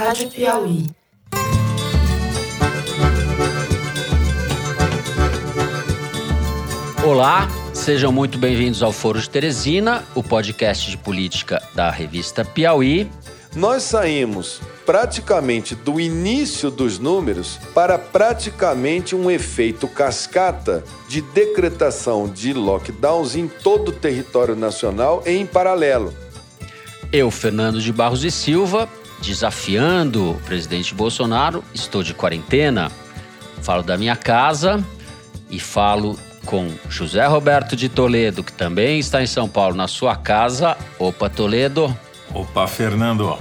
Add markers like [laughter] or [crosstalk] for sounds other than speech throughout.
Rádio Piauí. Olá, sejam muito bem-vindos ao Foro de Teresina, o podcast de política da revista Piauí. Nós saímos praticamente do início dos números para praticamente um efeito cascata de decretação de lockdowns em todo o território nacional em paralelo. Eu, Fernando de Barros e Silva, desafiando o presidente Bolsonaro, estou de quarentena. Falo da minha casa e falo com José Roberto de Toledo, que também está em São Paulo, na sua casa. Opa, Toledo. Opa, Fernando.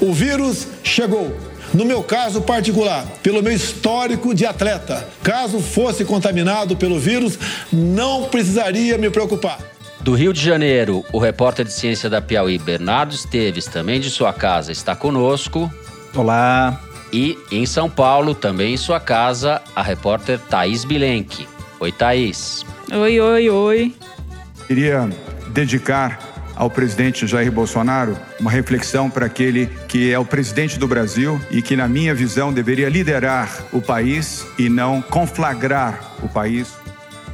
O vírus chegou. No meu caso particular, pelo meu histórico de atleta, caso fosse contaminado pelo vírus, não precisaria me preocupar. Do Rio de Janeiro, o repórter de ciência da Piauí, Bernardo Esteves, também de sua casa, está conosco. Olá. E em São Paulo, também em sua casa, a repórter Thaís Bilenque. Oi, Thaís. Oi, oi, oi. Queria dedicar ao presidente Jair Bolsonaro uma reflexão para aquele que é o presidente do Brasil e que, na minha visão, deveria liderar o país e não conflagrar o país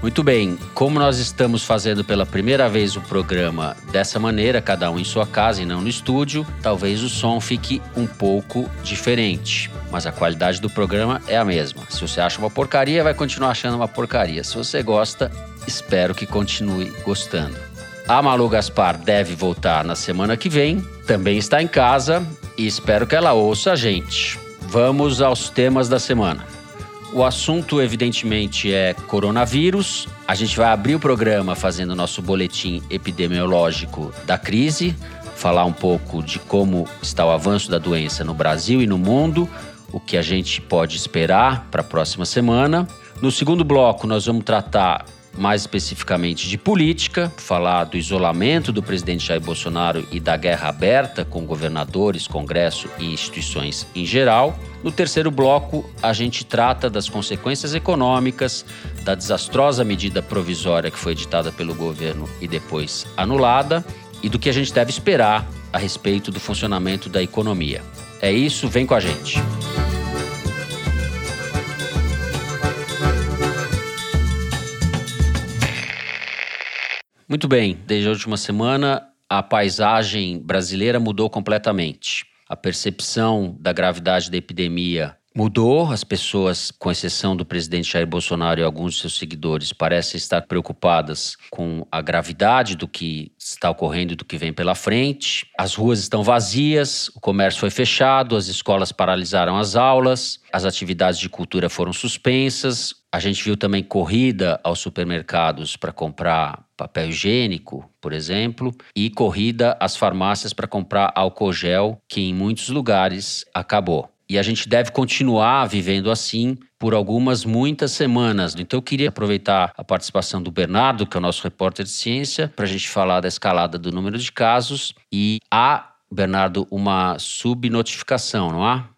muito bem, como nós estamos fazendo pela primeira vez o programa dessa maneira, cada um em sua casa e não no estúdio, talvez o som fique um pouco diferente, mas a qualidade do programa é a mesma. Se você acha uma porcaria, vai continuar achando uma porcaria. Se você gosta, espero que continue gostando. A Malu Gaspar deve voltar na semana que vem, também está em casa e espero que ela ouça a gente. Vamos aos temas da semana. O assunto, evidentemente, é coronavírus. A gente vai abrir o programa fazendo nosso boletim epidemiológico da crise, falar um pouco de como está o avanço da doença no Brasil e no mundo, o que a gente pode esperar para a próxima semana. No segundo bloco, nós vamos tratar mais especificamente de política, falar do isolamento do presidente Jair Bolsonaro e da guerra aberta com governadores, Congresso e instituições em geral. No terceiro bloco, a gente trata das consequências econômicas da desastrosa medida provisória que foi editada pelo governo e depois anulada e do que a gente deve esperar a respeito do funcionamento da economia. É isso, vem com a gente. Muito bem, desde a última semana a paisagem brasileira mudou completamente. A percepção da gravidade da epidemia mudou. As pessoas, com exceção do presidente Jair Bolsonaro e alguns de seus seguidores, parecem estar preocupadas com a gravidade do que está ocorrendo e do que vem pela frente. As ruas estão vazias, o comércio foi fechado, as escolas paralisaram as aulas, as atividades de cultura foram suspensas. A gente viu também corrida aos supermercados para comprar papel higiênico, por exemplo, e corrida às farmácias para comprar álcool gel, que em muitos lugares acabou. E a gente deve continuar vivendo assim por algumas, muitas semanas. Então eu queria aproveitar a participação do Bernardo, que é o nosso repórter de ciência, para a gente falar da escalada do número de casos. E há, Bernardo, uma subnotificação, não há?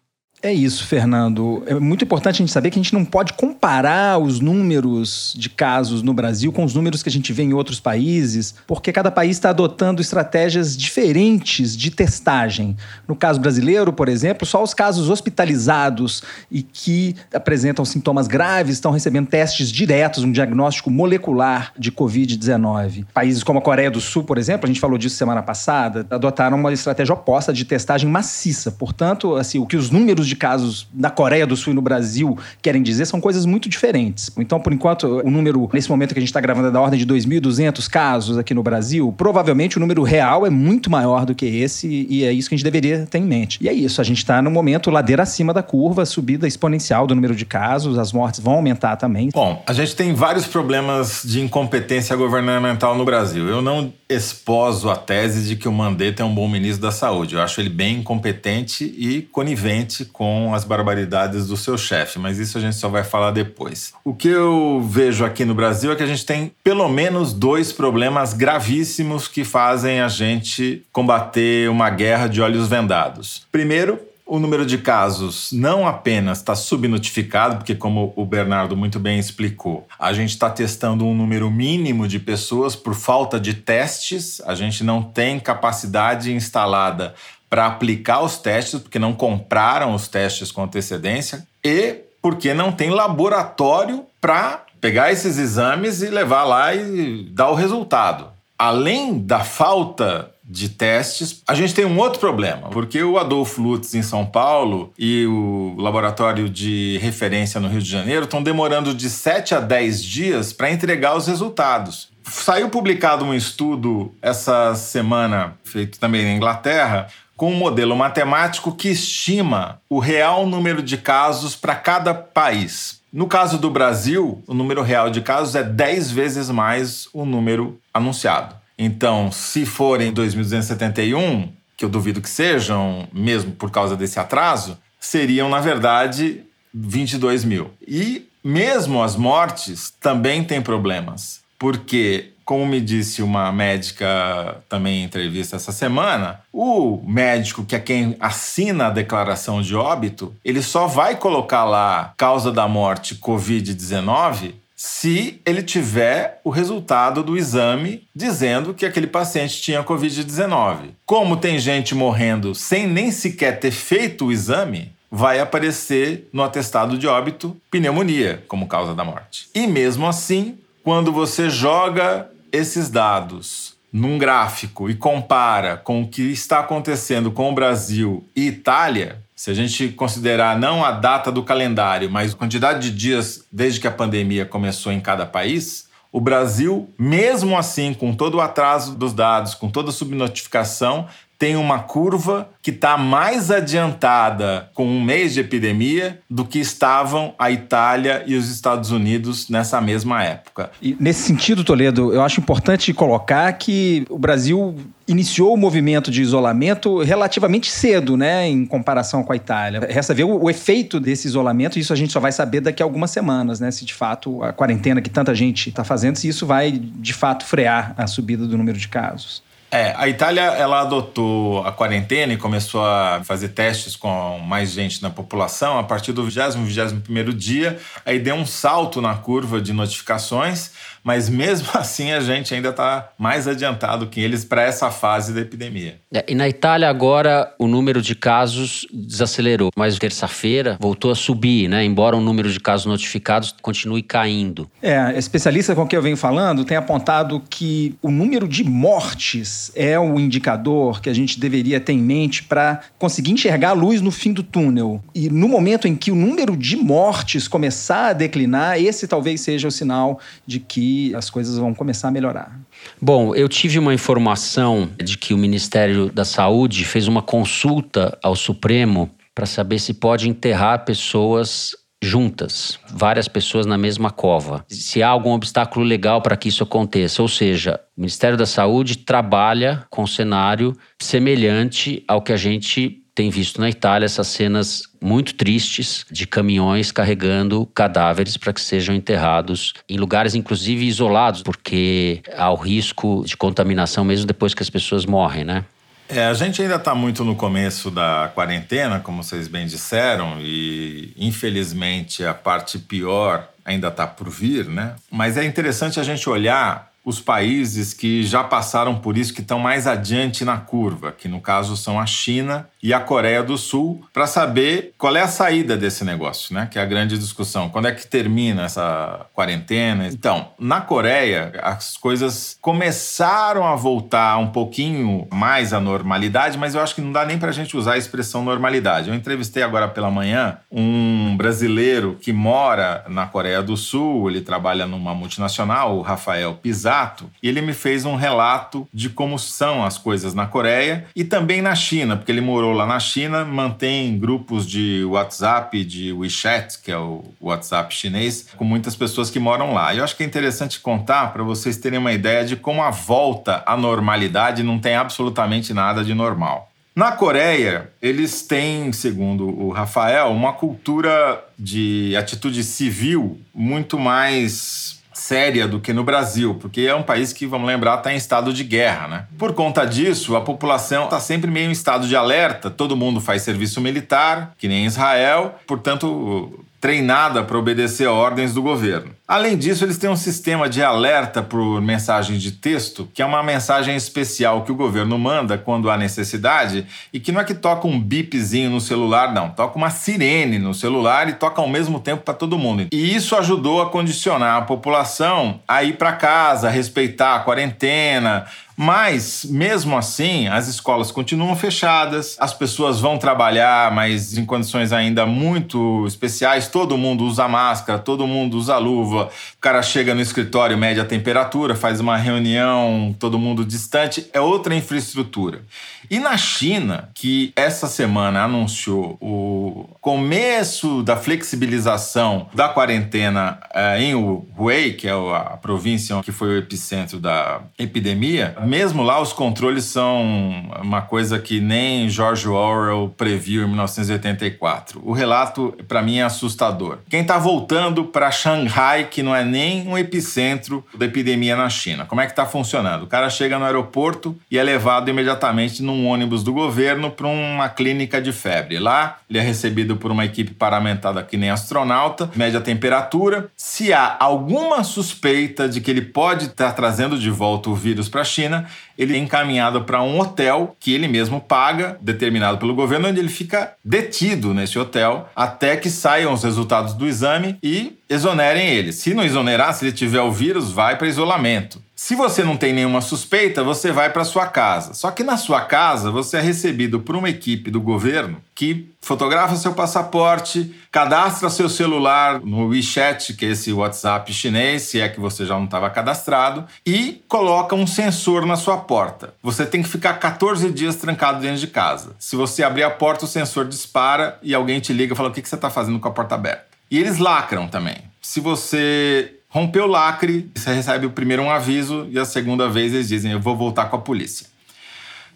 É isso, Fernando. É muito importante a gente saber que a gente não pode comparar os números de casos no Brasil com os números que a gente vê em outros países, porque cada país está adotando estratégias diferentes de testagem. No caso brasileiro, por exemplo, só os casos hospitalizados e que apresentam sintomas graves estão recebendo testes diretos, um diagnóstico molecular de Covid-19. Países como a Coreia do Sul, por exemplo, a gente falou disso semana passada, adotaram uma estratégia oposta de testagem maciça. Portanto, assim, o que os números de casos na Coreia do Sul e no Brasil querem dizer são coisas muito diferentes. Então, por enquanto, o número, nesse momento que a gente está gravando, é da ordem de 2.200 casos aqui no Brasil. Provavelmente o número real é muito maior do que esse e é isso que a gente deveria ter em mente. E é isso, a gente está no momento ladeira acima da curva, subida exponencial do número de casos, as mortes vão aumentar também. Bom, a gente tem vários problemas de incompetência governamental no Brasil. Eu não esposo a tese de que o Mandetta é um bom ministro da Saúde. Eu acho ele bem incompetente e conivente com as barbaridades do seu chefe, mas isso a gente só vai falar depois. O que eu vejo aqui no Brasil é que a gente tem pelo menos dois problemas gravíssimos que fazem a gente combater uma guerra de olhos vendados. Primeiro, o número de casos não apenas está subnotificado, porque, como o Bernardo muito bem explicou, a gente está testando um número mínimo de pessoas por falta de testes, a gente não tem capacidade instalada para aplicar os testes, porque não compraram os testes com antecedência, e porque não tem laboratório para pegar esses exames e levar lá e dar o resultado. Além da falta de testes. A gente tem um outro problema, porque o Adolfo Lutz em São Paulo e o laboratório de referência no Rio de Janeiro estão demorando de 7 a 10 dias para entregar os resultados. Saiu publicado um estudo essa semana, feito também na Inglaterra, com um modelo matemático que estima o real número de casos para cada país. No caso do Brasil, o número real de casos é 10 vezes mais o número anunciado. Então, se forem 2.271, que eu duvido que sejam, mesmo por causa desse atraso, seriam, na verdade, 22 mil. E mesmo as mortes também têm problemas, porque, como me disse uma médica também em entrevista essa semana, o médico que é quem assina a declaração de óbito, ele só vai colocar lá causa da morte Covid-19 se ele tiver o resultado do exame dizendo que aquele paciente tinha Covid-19. Como tem gente morrendo sem nem sequer ter feito o exame, vai aparecer no atestado de óbito pneumonia como causa da morte. E mesmo assim, quando você joga esses dados num gráfico e compara com o que está acontecendo com o Brasil e Itália, se a gente considerar não a data do calendário, mas a quantidade de dias desde que a pandemia começou em cada país, o Brasil, mesmo assim, com todo o atraso dos dados, com toda a subnotificação, tem uma curva que está mais adiantada com um mês de epidemia do que estavam a Itália e os Estados Unidos nessa mesma época. E nesse sentido, Toledo, eu acho importante colocar que o Brasil iniciou o movimento de isolamento relativamente cedo, né, em comparação com a Itália. Resta ver o, o, efeito desse isolamento, isso a gente só vai saber daqui a algumas semanas, né, se de fato a quarentena que tanta gente está fazendo, se isso vai de fato frear a subida do número de casos. É, a Itália ela adotou a quarentena e começou a fazer testes com mais gente na população a partir do 20 21 dia. Aí deu um salto na curva de notificações mas mesmo [laughs] assim a gente ainda está mais adiantado que eles para essa fase da epidemia. É, e na Itália agora o número de casos desacelerou, mas terça-feira voltou a subir, né? Embora o número de casos notificados continue caindo. É, especialista com quem eu venho falando tem apontado que o número de mortes é o indicador que a gente deveria ter em mente para conseguir enxergar a luz no fim do túnel. E no momento em que o número de mortes começar a declinar, esse talvez seja o sinal de que as coisas vão começar a melhorar. Bom, eu tive uma informação de que o Ministério da Saúde fez uma consulta ao Supremo para saber se pode enterrar pessoas juntas, várias pessoas na mesma cova. Se há algum obstáculo legal para que isso aconteça, ou seja, o Ministério da Saúde trabalha com um cenário semelhante ao que a gente tem visto na Itália essas cenas muito tristes de caminhões carregando cadáveres para que sejam enterrados em lugares inclusive isolados, porque há o risco de contaminação mesmo depois que as pessoas morrem, né? É, a gente ainda está muito no começo da quarentena, como vocês bem disseram, e infelizmente a parte pior ainda está por vir, né? Mas é interessante a gente olhar os países que já passaram por isso, que estão mais adiante na curva, que no caso são a China e a Coreia do Sul, para saber qual é a saída desse negócio, né? Que é a grande discussão. Quando é que termina essa quarentena? Então, na Coreia, as coisas começaram a voltar um pouquinho mais à normalidade, mas eu acho que não dá nem para a gente usar a expressão normalidade. Eu entrevistei agora pela manhã um brasileiro que mora na Coreia do Sul, ele trabalha numa multinacional, o Rafael Pizarro e ele me fez um relato de como são as coisas na Coreia e também na China, porque ele morou lá na China, mantém grupos de WhatsApp, de WeChat, que é o WhatsApp chinês, com muitas pessoas que moram lá. Eu acho que é interessante contar para vocês terem uma ideia de como a volta à normalidade não tem absolutamente nada de normal. Na Coreia, eles têm, segundo o Rafael, uma cultura de atitude civil muito mais séria do que no Brasil, porque é um país que, vamos lembrar, está em estado de guerra, né? Por conta disso, a população está sempre meio em estado de alerta, todo mundo faz serviço militar, que nem Israel, portanto, treinada para obedecer a ordens do governo. Além disso, eles têm um sistema de alerta por mensagem de texto, que é uma mensagem especial que o governo manda quando há necessidade e que não é que toca um bipzinho no celular, não, toca uma sirene no celular e toca ao mesmo tempo para todo mundo. E isso ajudou a condicionar a população a ir para casa, respeitar a quarentena, mas, mesmo assim, as escolas continuam fechadas, as pessoas vão trabalhar, mas em condições ainda muito especiais. Todo mundo usa máscara, todo mundo usa luva. O cara chega no escritório, mede a temperatura, faz uma reunião, todo mundo distante. É outra infraestrutura. E na China, que essa semana anunciou o começo da flexibilização da quarentena eh, em Hubei, que é a província que foi o epicentro da epidemia, mesmo lá os controles são uma coisa que nem George Orwell previu em 1984. O relato, para mim, é assustador. Quem está voltando para Shanghai, que não é nem um epicentro da epidemia na China, como é que está funcionando? O cara chega no aeroporto e é levado imediatamente num um ônibus do governo para uma clínica de febre. Lá, ele é recebido por uma equipe paramentada que nem astronauta, mede a temperatura. Se há alguma suspeita de que ele pode estar trazendo de volta o vírus para a China, ele é encaminhado para um hotel que ele mesmo paga, determinado pelo governo, onde ele fica detido nesse hotel até que saiam os resultados do exame e exonerem ele. Se não exonerar, se ele tiver o vírus, vai para isolamento. Se você não tem nenhuma suspeita, você vai para sua casa. Só que na sua casa você é recebido por uma equipe do governo que fotografa seu passaporte, cadastra seu celular no WeChat, que é esse WhatsApp chinês, se é que você já não estava cadastrado, e coloca um sensor na sua porta. Você tem que ficar 14 dias trancado dentro de casa. Se você abrir a porta, o sensor dispara e alguém te liga e fala: o que você está fazendo com a porta aberta? E eles lacram também. Se você Rompeu o lacre, você recebe o primeiro um aviso e a segunda vez eles dizem: Eu vou voltar com a polícia.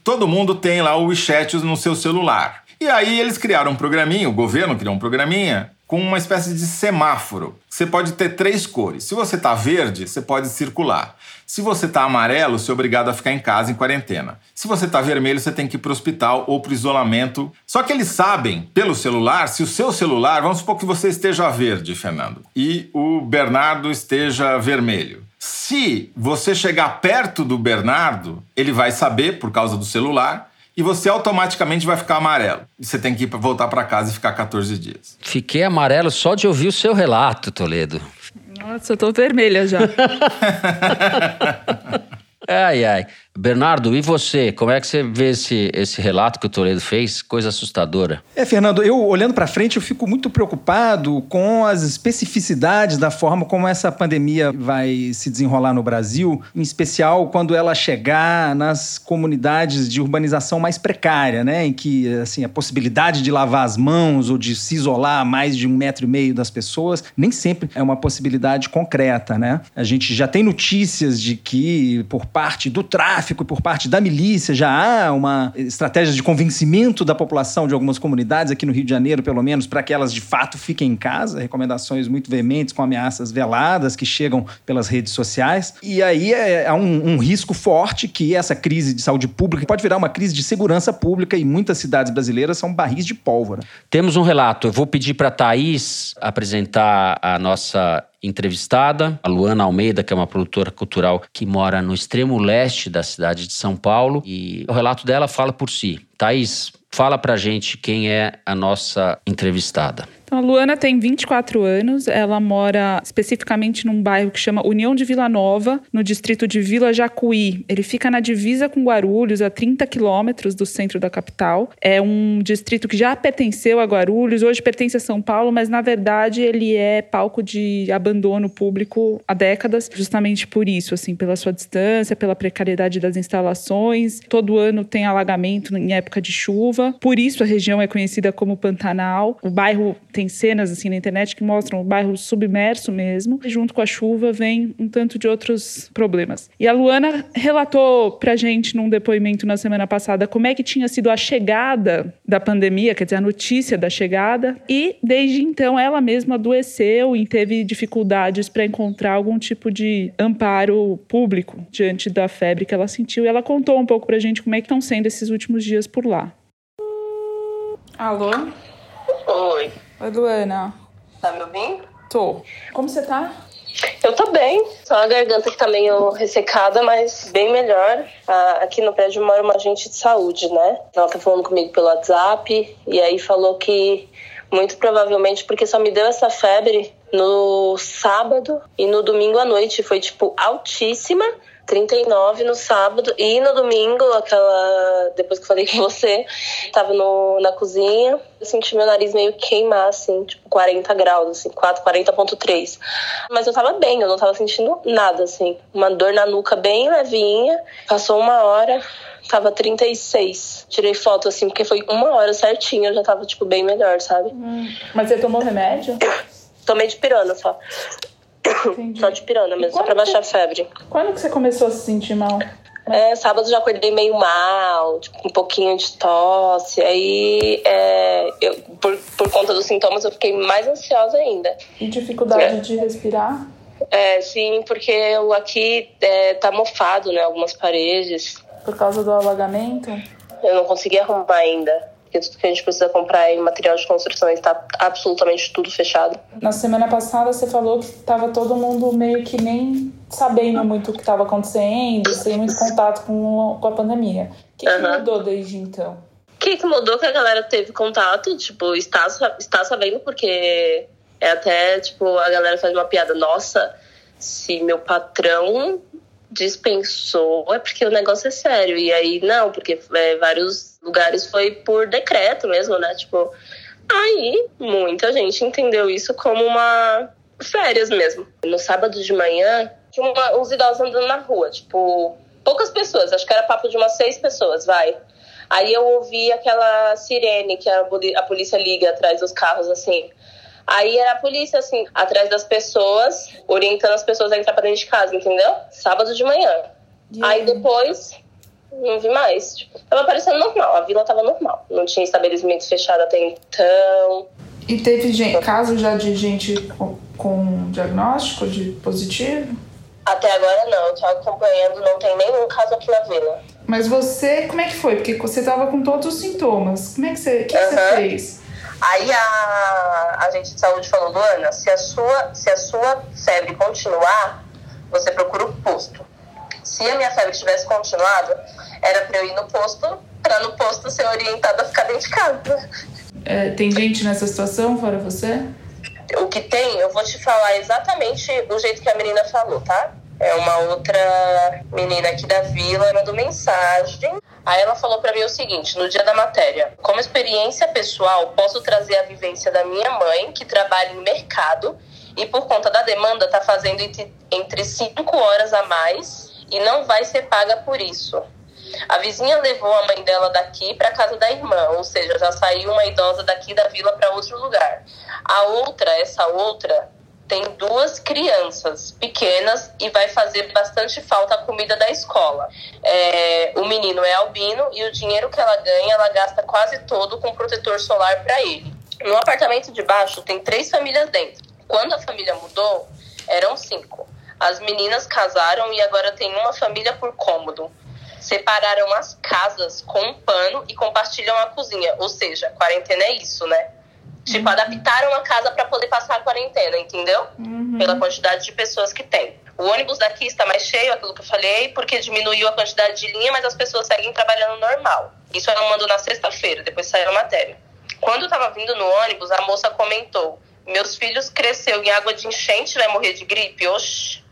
Todo mundo tem lá o WeChat no seu celular. E aí eles criaram um programinha, o governo criou um programinha com uma espécie de semáforo. Você pode ter três cores. Se você está verde, você pode circular. Se você está amarelo, você é obrigado a ficar em casa em quarentena. Se você está vermelho, você tem que ir para o hospital ou para o isolamento. Só que eles sabem, pelo celular, se o seu celular, vamos supor que você esteja verde, Fernando, e o Bernardo esteja vermelho. Se você chegar perto do Bernardo, ele vai saber, por causa do celular, e você automaticamente vai ficar amarelo. E você tem que ir voltar para casa e ficar 14 dias. Fiquei amarelo só de ouvir o seu relato, Toledo. Nossa, eu tô vermelha já. [laughs] ai, ai. Bernardo, e você? Como é que você vê esse, esse relato que o Toledo fez? Coisa assustadora. É, Fernando, eu olhando para frente, eu fico muito preocupado com as especificidades da forma como essa pandemia vai se desenrolar no Brasil, em especial quando ela chegar nas comunidades de urbanização mais precária, né? Em que assim, a possibilidade de lavar as mãos ou de se isolar a mais de um metro e meio das pessoas nem sempre é uma possibilidade concreta, né? A gente já tem notícias de que, por parte do tráfico, tráfico por parte da milícia, já há uma estratégia de convencimento da população de algumas comunidades, aqui no Rio de Janeiro, pelo menos, para que elas de fato fiquem em casa, recomendações muito veementes, com ameaças veladas que chegam pelas redes sociais. E aí é, há um, um risco forte que essa crise de saúde pública pode virar uma crise de segurança pública e muitas cidades brasileiras são barris de pólvora. Temos um relato. Eu vou pedir para a Thaís apresentar a nossa entrevistada, a Luana Almeida, que é uma produtora cultural que mora no extremo leste da cidade de São Paulo. E o relato dela fala por si. Thaís, fala pra gente quem é a nossa entrevistada. Então, a Luana tem 24 anos, ela mora especificamente num bairro que chama União de Vila Nova, no distrito de Vila Jacuí. Ele fica na divisa com Guarulhos, a 30 quilômetros do centro da capital. É um distrito que já pertenceu a Guarulhos, hoje pertence a São Paulo, mas na verdade ele é palco de abandono público há décadas, justamente por isso, assim, pela sua distância, pela precariedade das instalações. Todo ano tem alagamento em época de chuva, por isso a região é conhecida como Pantanal. O bairro tem tem cenas assim na internet que mostram o bairro submerso mesmo. E junto com a chuva vem um tanto de outros problemas. E a Luana relatou pra gente num depoimento na semana passada como é que tinha sido a chegada da pandemia, quer dizer, a notícia da chegada. E desde então ela mesma adoeceu e teve dificuldades para encontrar algum tipo de amparo público diante da febre que ela sentiu. E ela contou um pouco pra gente como é que estão sendo esses últimos dias por lá. Alô? Oi. Oi, Luana. Tá me ouvindo? Tô. Como você tá? Eu tô bem, só a garganta que tá meio ressecada, mas bem melhor. Ah, aqui no prédio mora uma agente de saúde, né? Ela tá falando comigo pelo WhatsApp e aí falou que muito provavelmente porque só me deu essa febre no sábado e no domingo à noite. Foi, tipo, altíssima. 39 no sábado e no domingo, aquela. Depois que eu falei [laughs] com você, tava no, na cozinha, eu senti meu nariz meio queimar, assim, tipo 40 graus, assim, 40.3. Mas eu tava bem, eu não tava sentindo nada, assim. Uma dor na nuca bem levinha. Passou uma hora, tava 36. Tirei foto, assim, porque foi uma hora certinho, eu já tava, tipo, bem melhor, sabe? Hum. Mas você tomou remédio? [coughs] Tomei de pirona só. Entendi. Só de pirona mesmo, só pra baixar a febre. Quando que você começou a se sentir mal? É, sábado já acordei meio mal, tipo, um pouquinho de tosse. Aí, é, eu, por, por conta dos sintomas, eu fiquei mais ansiosa ainda. E dificuldade é. de respirar? É, sim, porque eu aqui é, tá mofado, né? Algumas paredes. Por causa do alagamento? Eu não consegui arrumar ainda porque tudo que a gente precisa comprar em material de construção está absolutamente tudo fechado. Na semana passada você falou que estava todo mundo meio que nem sabendo muito o que estava acontecendo, sem muito contato com, com a pandemia. O que, uhum. que mudou desde então? O que, que mudou que a galera teve contato, tipo, está, está sabendo, porque é até, tipo, a galera faz uma piada, nossa, se meu patrão dispensou, é porque o negócio é sério. E aí, não, porque é, vários lugares foi por decreto mesmo, né? Tipo, aí muita gente entendeu isso como uma férias mesmo. No sábado de manhã, tinha uma, uns idosos andando na rua, tipo, poucas pessoas, acho que era papo de umas seis pessoas, vai. Aí eu ouvi aquela sirene que a, a polícia liga atrás dos carros, assim. Aí era a polícia, assim, atrás das pessoas, orientando as pessoas a entrar pra dentro de casa, entendeu? Sábado de manhã. Yeah. Aí depois, não vi mais. Tipo, tava parecendo normal, a vila tava normal. Não tinha estabelecimento fechado até então. E teve gente, caso já de gente com, com diagnóstico de positivo? Até agora não, eu tô acompanhando, não tem nenhum caso aqui na vila. Mas você, como é que foi? Porque você tava com todos os sintomas. Como é que você, que, uhum. que você fez? Aí a agente de saúde falou, Luana, se a sua, se a sua febre continuar, você procura o posto. Se a minha febre tivesse continuado, era para eu ir no posto, para no posto ser orientada a ficar dentro de casa. É, tem gente nessa situação fora você? O que tem, eu vou te falar exatamente o jeito que a menina falou, tá? É uma outra menina aqui da vila mandou mensagem Aí ela falou para mim o seguinte, no dia da matéria: como experiência pessoal, posso trazer a vivência da minha mãe, que trabalha em mercado e por conta da demanda tá fazendo entre 5 horas a mais e não vai ser paga por isso. A vizinha levou a mãe dela daqui para casa da irmã, ou seja, já saiu uma idosa daqui da vila para outro lugar. A outra, essa outra, tem duas crianças pequenas e vai fazer bastante falta a comida da escola. É, o menino é albino e o dinheiro que ela ganha, ela gasta quase todo com protetor solar para ele. No apartamento de baixo tem três famílias dentro. Quando a família mudou, eram cinco. As meninas casaram e agora tem uma família por cômodo. Separaram as casas com um pano e compartilham a cozinha. Ou seja, quarentena é isso, né? Tipo, adaptaram a casa para poder passar a quarentena, entendeu? Uhum. Pela quantidade de pessoas que tem. O ônibus daqui está mais cheio, aquilo que eu falei, porque diminuiu a quantidade de linha, mas as pessoas seguem trabalhando normal. Isso ela mandou na sexta-feira, depois saiu a matéria. Quando eu tava vindo no ônibus, a moça comentou: Meus filhos cresceu em água de enchente, vai morrer de gripe? Oxi.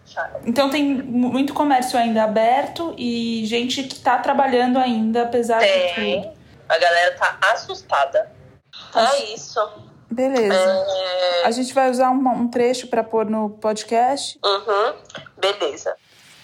Então tem muito comércio ainda aberto e gente que tá trabalhando ainda, apesar tem. de tudo. A galera tá assustada. É isso. Beleza. É... A gente vai usar um, um trecho para pôr no podcast. Uhum. Beleza.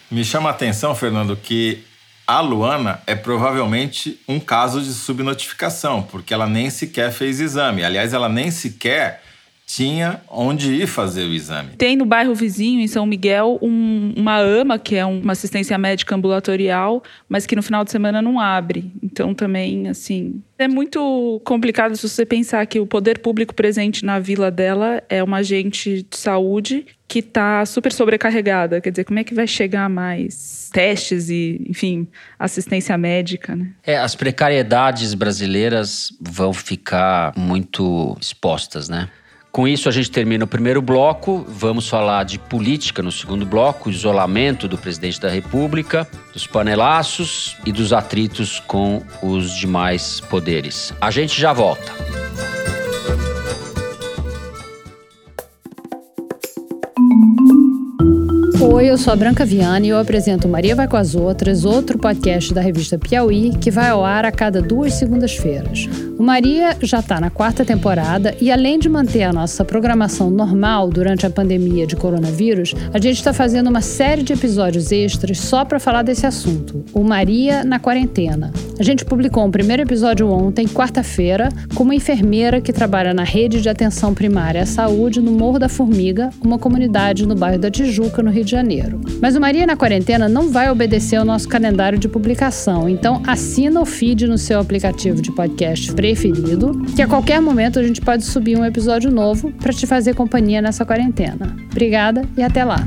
Me chama a atenção, Fernando, que a Luana é provavelmente um caso de subnotificação, porque ela nem sequer fez exame. Aliás, ela nem sequer tinha onde ir fazer o exame. Tem no bairro vizinho, em São Miguel, um, uma AMA, que é uma assistência médica ambulatorial, mas que no final de semana não abre. Então também, assim, é muito complicado se você pensar que o poder público presente na vila dela é uma agente de saúde que está super sobrecarregada. Quer dizer, como é que vai chegar mais testes e, enfim, assistência médica, né? É, as precariedades brasileiras vão ficar muito expostas, né? Com isso, a gente termina o primeiro bloco. Vamos falar de política no segundo bloco, isolamento do presidente da República, dos panelaços e dos atritos com os demais poderes. A gente já volta. Oi, eu sou a Branca Viana e eu apresento Maria Vai com as Outras, outro podcast da revista Piauí, que vai ao ar a cada duas segundas-feiras. O Maria já está na quarta temporada e, além de manter a nossa programação normal durante a pandemia de coronavírus, a gente está fazendo uma série de episódios extras só para falar desse assunto: o Maria na quarentena. A gente publicou um primeiro episódio ontem, quarta-feira, com uma enfermeira que trabalha na rede de atenção primária à saúde no Morro da Formiga, uma comunidade no bairro da Tijuca, no Rio de Janeiro. Mas o Maria na quarentena não vai obedecer ao nosso calendário de publicação, então assina o feed no seu aplicativo de podcast preferido, que a qualquer momento a gente pode subir um episódio novo para te fazer companhia nessa quarentena. Obrigada e até lá.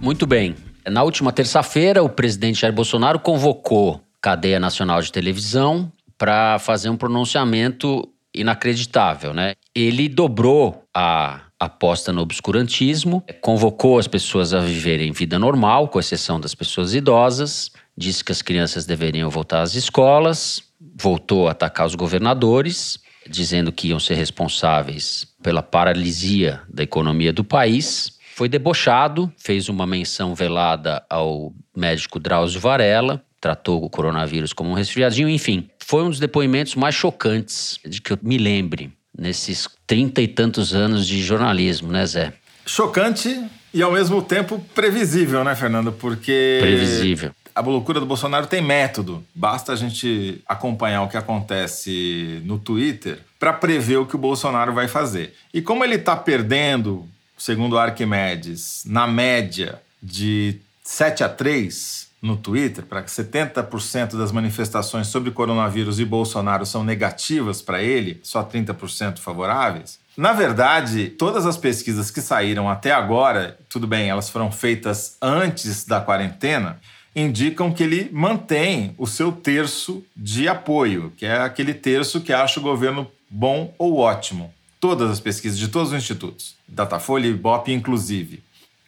Muito bem. Na última terça-feira, o presidente Jair Bolsonaro convocou cadeia nacional de televisão para fazer um pronunciamento inacreditável, né? Ele dobrou a aposta no obscurantismo, convocou as pessoas a viverem vida normal, com exceção das pessoas idosas, disse que as crianças deveriam voltar às escolas, voltou a atacar os governadores, dizendo que iam ser responsáveis pela paralisia da economia do país. Foi debochado, fez uma menção velada ao médico Drauzio Varela, tratou o coronavírus como um resfriadinho, enfim. Foi um dos depoimentos mais chocantes de que eu me lembre nesses trinta e tantos anos de jornalismo, né, Zé? Chocante e ao mesmo tempo previsível, né, Fernando? Porque. Previsível. A loucura do Bolsonaro tem método. Basta a gente acompanhar o que acontece no Twitter para prever o que o Bolsonaro vai fazer. E como ele está perdendo, segundo Arquimedes, na média de 7 a 3 no Twitter, para que 70% das manifestações sobre coronavírus e Bolsonaro são negativas para ele, só 30% favoráveis. Na verdade, todas as pesquisas que saíram até agora, tudo bem, elas foram feitas antes da quarentena, indicam que ele mantém o seu terço de apoio, que é aquele terço que acha o governo bom ou ótimo. Todas as pesquisas de todos os institutos, Datafolha e Ibope inclusive.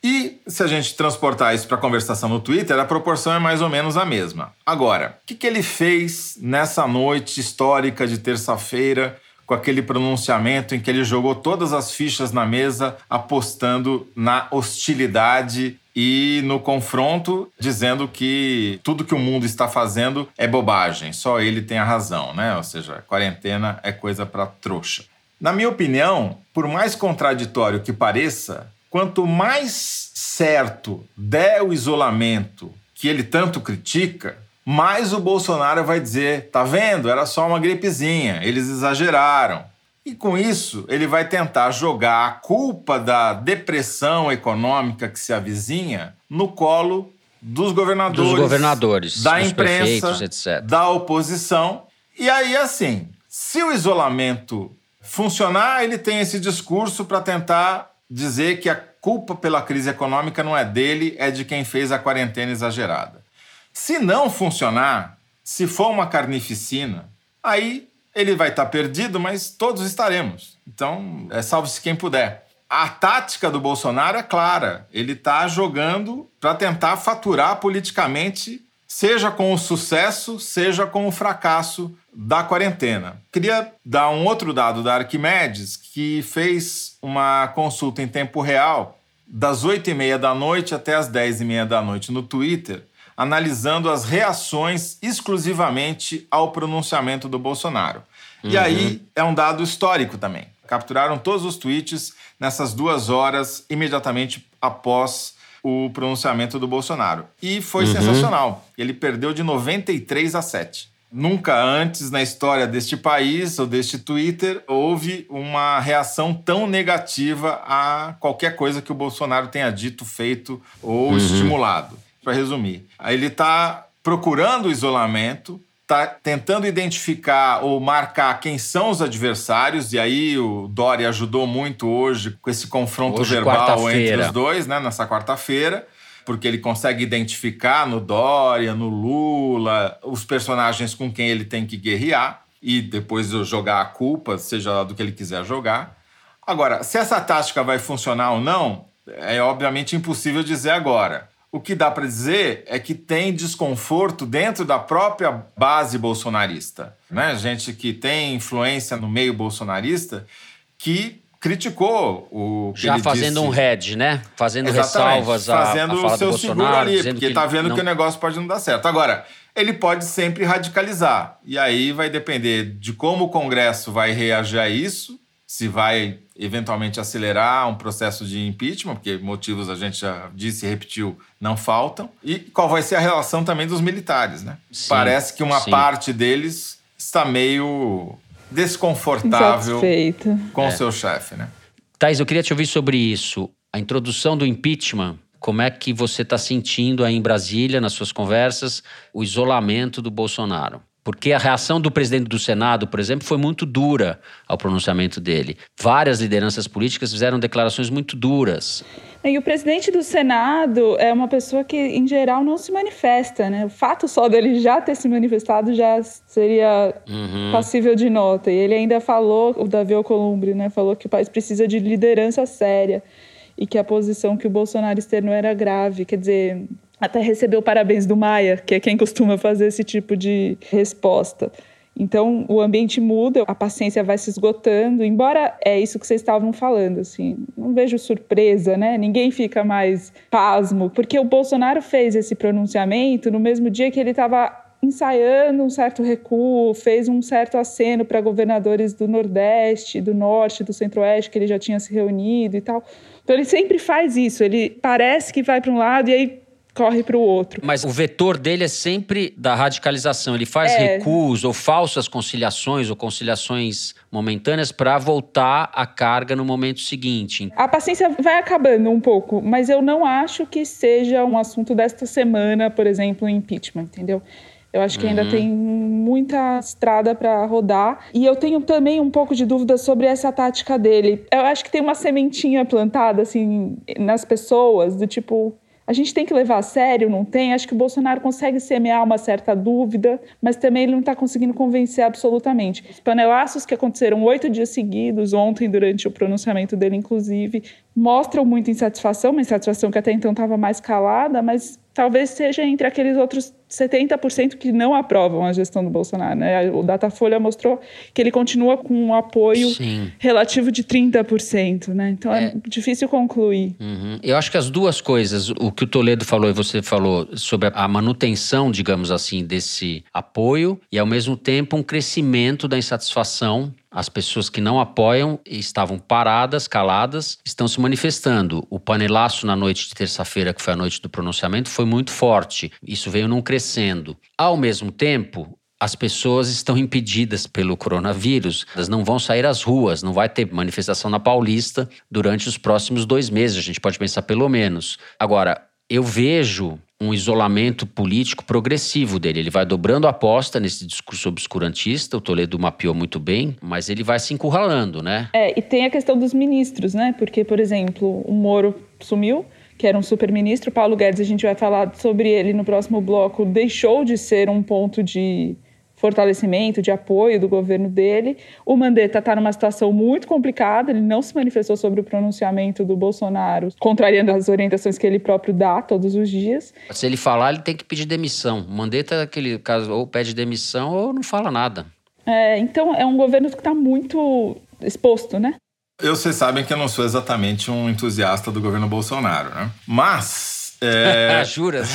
E se a gente transportar isso para a conversação no Twitter, a proporção é mais ou menos a mesma. Agora, o que, que ele fez nessa noite histórica de terça-feira com aquele pronunciamento em que ele jogou todas as fichas na mesa, apostando na hostilidade e no confronto, dizendo que tudo que o mundo está fazendo é bobagem, só ele tem a razão, né? Ou seja, quarentena é coisa para trouxa. Na minha opinião, por mais contraditório que pareça, quanto mais certo der o isolamento que ele tanto critica, mais o Bolsonaro vai dizer: tá vendo? Era só uma gripezinha, eles exageraram. E com isso, ele vai tentar jogar a culpa da depressão econômica que se avizinha no colo dos governadores, dos governadores da dos imprensa, etc. da oposição. E aí, assim, se o isolamento funcionar, ele tem esse discurso para tentar dizer que a culpa pela crise econômica não é dele, é de quem fez a quarentena exagerada. Se não funcionar, se for uma carnificina, aí ele vai estar perdido, mas todos estaremos. Então, é, salve-se quem puder. A tática do Bolsonaro é clara. Ele está jogando para tentar faturar politicamente, seja com o sucesso, seja com o fracasso da quarentena. Queria dar um outro dado da Arquimedes, que fez uma consulta em tempo real das 8 e meia da noite até as 10 e meia da noite no Twitter, analisando as reações exclusivamente ao pronunciamento do Bolsonaro. Uhum. E aí é um dado histórico também. Capturaram todos os tweets nessas duas horas imediatamente após o pronunciamento do Bolsonaro. E foi uhum. sensacional. Ele perdeu de 93 a 7. Nunca antes na história deste país ou deste Twitter houve uma reação tão negativa a qualquer coisa que o Bolsonaro tenha dito, feito ou uhum. estimulado para resumir. Ele está procurando o isolamento, está tentando identificar ou marcar quem são os adversários, e aí o Dória ajudou muito hoje com esse confronto hoje, verbal entre os dois, né, nessa quarta-feira, porque ele consegue identificar no Dória, no Lula, os personagens com quem ele tem que guerrear. e depois jogar a culpa, seja lá do que ele quiser jogar. Agora, se essa tática vai funcionar ou não, é obviamente impossível dizer agora. O que dá para dizer é que tem desconforto dentro da própria base bolsonarista. Né? Gente que tem influência no meio bolsonarista que criticou o já fazendo disse. um head, né? Fazendo Exatamente. ressalvas a, fazendo a o seu seguro ali, porque que tá vendo não... que o negócio pode não dar certo. Agora, ele pode sempre radicalizar. E aí vai depender de como o Congresso vai reagir a isso, se vai eventualmente acelerar um processo de impeachment, porque motivos a gente já disse e repetiu não faltam, e qual vai ser a relação também dos militares, né? Sim, Parece que uma sim. parte deles está meio desconfortável com o é. seu chefe, né? Thais, eu queria te ouvir sobre isso. A introdução do impeachment, como é que você está sentindo aí em Brasília, nas suas conversas, o isolamento do Bolsonaro? Porque a reação do presidente do Senado, por exemplo, foi muito dura ao pronunciamento dele. Várias lideranças políticas fizeram declarações muito duras. E o presidente do Senado é uma pessoa que, em geral, não se manifesta, né? O fato só dele já ter se manifestado já seria uhum. passível de nota. E ele ainda falou, o Davi Alcolumbre, né? Falou que o país precisa de liderança séria e que a posição que o Bolsonaro externou era grave. Quer dizer, até recebeu parabéns do Maia, que é quem costuma fazer esse tipo de resposta. Então, o ambiente muda, a paciência vai se esgotando, embora é isso que vocês estavam falando, assim, não vejo surpresa, né? Ninguém fica mais pasmo, porque o Bolsonaro fez esse pronunciamento no mesmo dia que ele estava ensaiando um certo recuo, fez um certo aceno para governadores do Nordeste, do Norte, do Centro-Oeste, que ele já tinha se reunido e tal. Então, ele sempre faz isso, ele parece que vai para um lado e aí corre para o outro. Mas o vetor dele é sempre da radicalização. Ele faz é. recuos ou falsas conciliações ou conciliações momentâneas para voltar à carga no momento seguinte. A paciência vai acabando um pouco, mas eu não acho que seja um assunto desta semana, por exemplo, o impeachment, entendeu? Eu acho que ainda uhum. tem muita estrada para rodar. E eu tenho também um pouco de dúvida sobre essa tática dele. Eu acho que tem uma sementinha plantada assim nas pessoas do tipo, a gente tem que levar a sério, não tem? Acho que o Bolsonaro consegue semear uma certa dúvida, mas também ele não está conseguindo convencer absolutamente. Os panelaços que aconteceram oito dias seguidos, ontem, durante o pronunciamento dele, inclusive, mostram muita insatisfação, uma insatisfação que até então estava mais calada, mas talvez seja entre aqueles outros 70% que não aprovam a gestão do Bolsonaro. Né? O Datafolha mostrou que ele continua com um apoio Sim. relativo de 30%. Né? Então é, é difícil concluir. Uhum. Eu acho que as duas coisas, o que o Toledo falou e você falou sobre a manutenção, digamos assim, desse apoio e ao mesmo tempo um crescimento da insatisfação as pessoas que não apoiam estavam paradas, caladas, estão se manifestando. O panelaço na noite de terça-feira, que foi a noite do pronunciamento, foi muito forte. Isso veio num crescendo. Ao mesmo tempo, as pessoas estão impedidas pelo coronavírus, elas não vão sair às ruas, não vai ter manifestação na Paulista durante os próximos dois meses, a gente pode pensar pelo menos. Agora, eu vejo um isolamento político progressivo dele. Ele vai dobrando a aposta nesse discurso obscurantista, o Toledo mapeou muito bem, mas ele vai se encurralando, né? É, e tem a questão dos ministros, né? Porque, por exemplo, o Moro sumiu, que era um super-ministro, Paulo Guedes, a gente vai falar sobre ele no próximo bloco, deixou de ser um ponto de fortalecimento, de apoio do governo dele. O Mandetta está numa situação muito complicada, ele não se manifestou sobre o pronunciamento do Bolsonaro, contrariando as orientações que ele próprio dá todos os dias. Se ele falar, ele tem que pedir demissão. O Mandetta, aquele caso, ou pede demissão ou não fala nada. É, então, é um governo que está muito exposto, né? Eu, vocês sabem que eu não sou exatamente um entusiasta do governo Bolsonaro, né? Mas. É... [laughs] Jura? [laughs]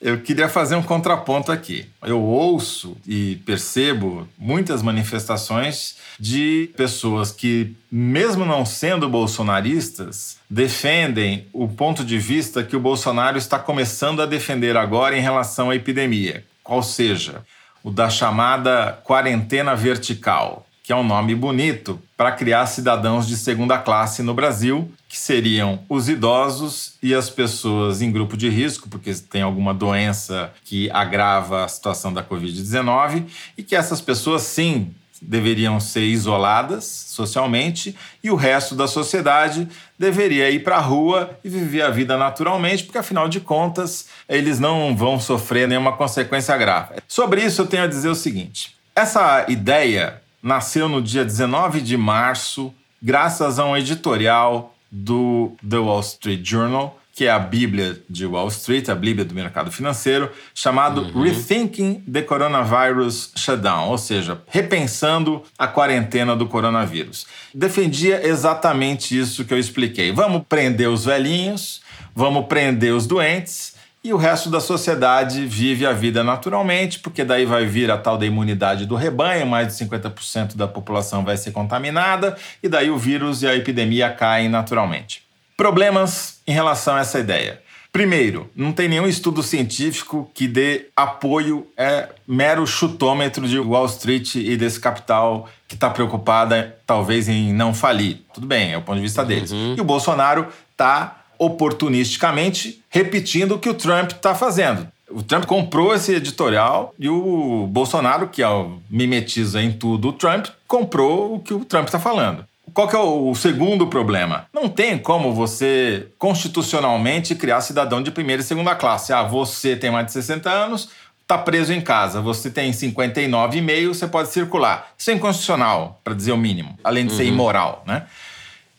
Eu queria fazer um contraponto aqui. Eu ouço e percebo muitas manifestações de pessoas que, mesmo não sendo bolsonaristas, defendem o ponto de vista que o Bolsonaro está começando a defender agora em relação à epidemia, qual seja, o da chamada quarentena vertical, que é um nome bonito para criar cidadãos de segunda classe no Brasil, que seriam os idosos e as pessoas em grupo de risco, porque tem alguma doença que agrava a situação da Covid-19, e que essas pessoas, sim, deveriam ser isoladas socialmente e o resto da sociedade deveria ir para a rua e viver a vida naturalmente, porque afinal de contas eles não vão sofrer nenhuma consequência grave. Sobre isso eu tenho a dizer o seguinte: essa ideia nasceu no dia 19 de março, graças a um editorial do The Wall Street Journal que é a Bíblia de Wall Street, a Bíblia do mercado financeiro, chamado uhum. Rethinking the Coronavirus Shutdown, ou seja, repensando a quarentena do coronavírus. Defendia exatamente isso que eu expliquei. Vamos prender os velhinhos, vamos prender os doentes e o resto da sociedade vive a vida naturalmente, porque daí vai vir a tal da imunidade do rebanho, mais de 50% da população vai ser contaminada, e daí o vírus e a epidemia caem naturalmente. Problemas em relação a essa ideia. Primeiro, não tem nenhum estudo científico que dê apoio, é mero chutômetro de Wall Street e desse capital que está preocupada, talvez, em não falir. Tudo bem, é o ponto de vista deles. Uhum. E o Bolsonaro está oportunisticamente repetindo o que o Trump está fazendo. O Trump comprou esse editorial e o Bolsonaro, que é mimetiza em tudo o Trump, comprou o que o Trump está falando. Qual que é o segundo problema? Não tem como você constitucionalmente criar cidadão de primeira e segunda classe. Ah, você tem mais de 60 anos, está preso em casa. Você tem 59,5, você pode circular. Isso é inconstitucional, para dizer o mínimo, além de uhum. ser imoral, né?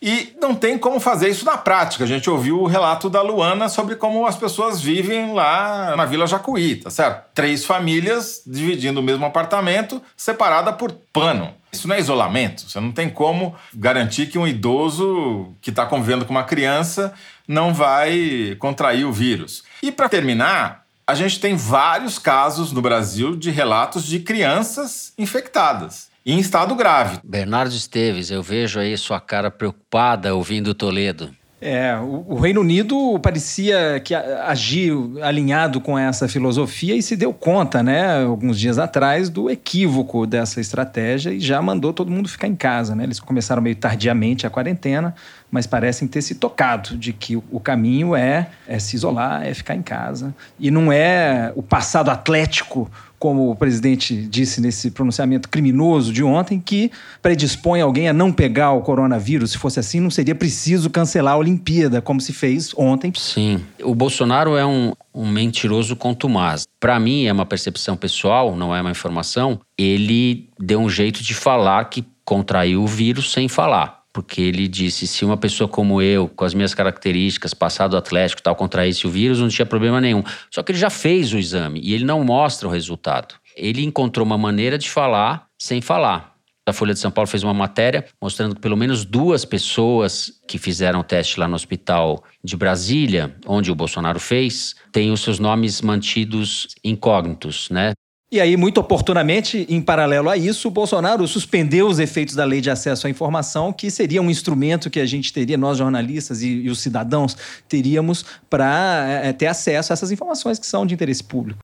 E não tem como fazer isso na prática. A gente ouviu o relato da Luana sobre como as pessoas vivem lá na Vila Jacuí, tá certo? Três famílias dividindo o mesmo apartamento, separada por pano. Isso não é isolamento. Você não tem como garantir que um idoso que está convivendo com uma criança não vai contrair o vírus. E para terminar, a gente tem vários casos no Brasil de relatos de crianças infectadas em estado grave. Bernardo Esteves, eu vejo aí sua cara preocupada ouvindo Toledo. É, o, Reino Unido parecia que agiu alinhado com essa filosofia e se deu conta, né, alguns dias atrás, do equívoco dessa estratégia e já mandou todo mundo ficar em casa, né? Eles começaram meio tardiamente a quarentena, mas parecem ter se tocado de que o caminho é, é se isolar, é ficar em casa. E não é o passado atlético como o presidente disse nesse pronunciamento criminoso de ontem, que predispõe alguém a não pegar o coronavírus. Se fosse assim, não seria preciso cancelar a Olimpíada, como se fez ontem. Sim. O Bolsonaro é um, um mentiroso contumaz. Para mim, é uma percepção pessoal, não é uma informação. Ele deu um jeito de falar que contraiu o vírus sem falar porque ele disse: se uma pessoa como eu, com as minhas características, passado atlético tal, contraísse o vírus, não tinha problema nenhum. Só que ele já fez o exame e ele não mostra o resultado. Ele encontrou uma maneira de falar sem falar. A Folha de São Paulo fez uma matéria mostrando que pelo menos duas pessoas que fizeram o teste lá no hospital de Brasília, onde o Bolsonaro fez, têm os seus nomes mantidos incógnitos, né? E aí, muito oportunamente, em paralelo a isso, o Bolsonaro suspendeu os efeitos da lei de acesso à informação, que seria um instrumento que a gente teria, nós jornalistas e, e os cidadãos, teríamos para é, ter acesso a essas informações que são de interesse público.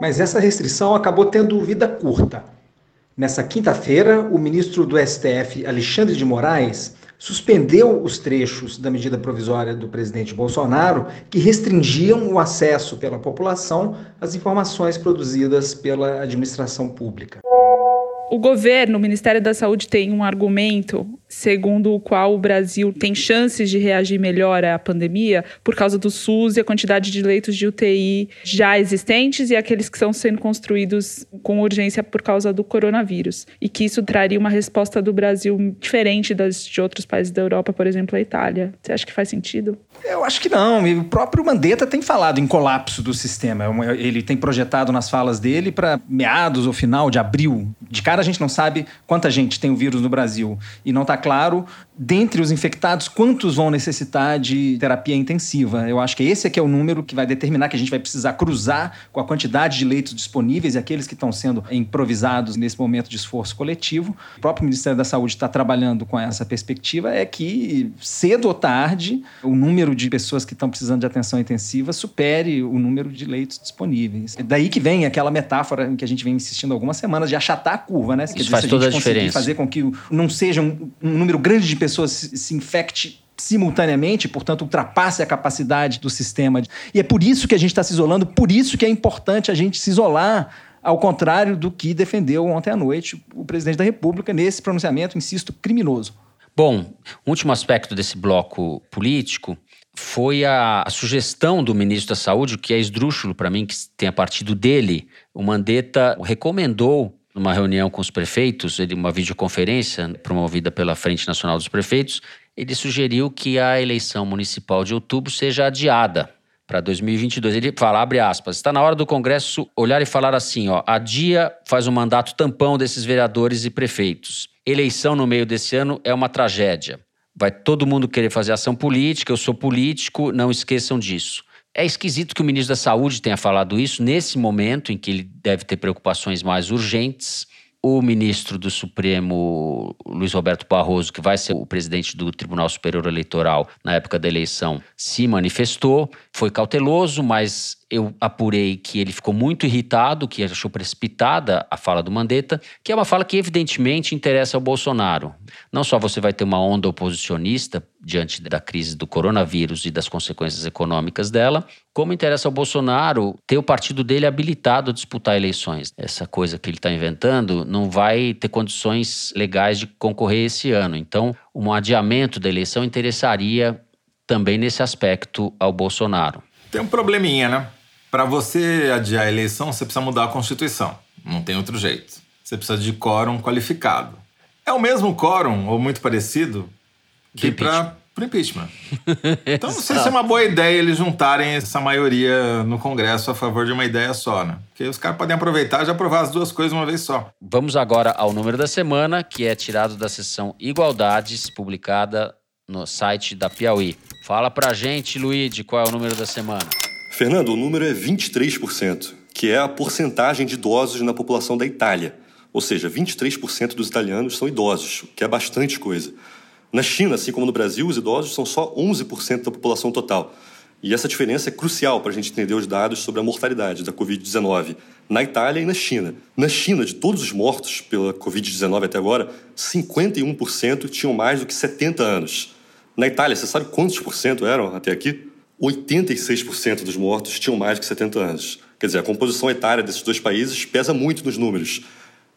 Mas essa restrição acabou tendo vida curta. Nessa quinta-feira, o ministro do STF, Alexandre de Moraes, suspendeu os trechos da medida provisória do presidente Bolsonaro que restringiam o acesso pela população às informações produzidas pela administração pública. O governo, o Ministério da Saúde, tem um argumento segundo o qual o Brasil tem chances de reagir melhor à pandemia por causa do SUS e a quantidade de leitos de UTI já existentes e aqueles que estão sendo construídos com urgência por causa do coronavírus. E que isso traria uma resposta do Brasil diferente das de outros países da Europa, por exemplo, a Itália. Você acha que faz sentido? Eu acho que não. O próprio Mandetta tem falado em colapso do sistema. É ele tem projetado nas falas dele para meados ou final de abril. De cara a gente não sabe quanta gente tem o vírus no Brasil e não está claro, dentre os infectados, quantos vão necessitar de terapia intensiva. Eu acho que esse aqui é o número que vai determinar que a gente vai precisar cruzar com a quantidade de leitos disponíveis e aqueles que estão sendo improvisados nesse momento de esforço coletivo. O próprio Ministério da Saúde está trabalhando com essa perspectiva, é que cedo ou tarde o número de pessoas que estão precisando de atenção intensiva supere o número de leitos disponíveis. É daí que vem aquela metáfora em que a gente vem insistindo algumas semanas de achatar a curva, né? Isso dizer, faz toda a, a diferença. fazer com que não seja um, um um número grande de pessoas se, infecte simultaneamente, portanto, ultrapasse a capacidade do sistema. E é por isso que a gente está se isolando, por isso que é importante a gente se isolar ao contrário do que defendeu ontem à noite o presidente da República nesse pronunciamento, insisto, criminoso. Bom, último aspecto desse bloco político foi a, a, sugestão do ministro da Saúde, que é esdrúxulo para mim, que tenha partido dele. O Mandetta recomendou, numa reunião com os prefeitos, ele, uma videoconferência promovida pela Frente Nacional dos Prefeitos, ele sugeriu que a eleição municipal de outubro seja adiada para 2022. Ele fala, abre aspas, está na hora do Congresso olhar e falar assim, ó, a dia faz um mandato tampão desses vereadores e prefeitos. Eleição no meio desse ano é uma tragédia. Vai todo mundo querer fazer ação política, eu sou político, não esqueçam disso. É esquisito que o ministro da Saúde tenha falado isso nesse momento em que ele deve ter preocupações mais urgentes. O ministro do Supremo, Luiz Roberto Barroso, que vai ser o presidente do Tribunal Superior Eleitoral na época da eleição, se manifestou, foi cauteloso, mas eu apurei que ele ficou muito irritado, que achou precipitada a fala do Mandetta, que é uma fala que evidentemente interessa ao Bolsonaro. Não só você vai ter uma onda oposicionista diante da crise do coronavírus e das consequências econômicas dela, como interessa ao Bolsonaro ter o partido dele habilitado a disputar eleições. Essa coisa que ele está inventando não vai ter condições legais de concorrer esse ano. Então, um adiamento da eleição interessaria também nesse aspecto ao Bolsonaro. Tem um probleminha, né? Para você adiar a eleição, você precisa mudar a Constituição. Não tem outro jeito. Você precisa de quórum qualificado. É o mesmo quórum, ou muito parecido, que para o impeachment. [laughs] Então não sei se é uma boa ideia eles juntarem essa maioria no Congresso a favor de uma ideia só, né? Porque os caras podem aproveitar e aprovar as duas coisas uma vez só. Vamos agora ao número da semana, que é tirado da seção Igualdades, publicada no site da Piauí. Fala pra gente, Luiz, qual é o número da semana. Fernando, o número é 23%, que é a porcentagem de idosos na população da Itália. Ou seja, 23% dos italianos são idosos, o que é bastante coisa. Na China, assim como no Brasil, os idosos são só 11% da população total. E essa diferença é crucial para a gente entender os dados sobre a mortalidade da Covid-19 na Itália e na China. Na China, de todos os mortos pela Covid-19 até agora, 51% tinham mais do que 70 anos. Na Itália, você sabe quantos por cento eram até aqui? 86% dos mortos tinham mais de 70 anos. Quer dizer, a composição etária desses dois países pesa muito nos números.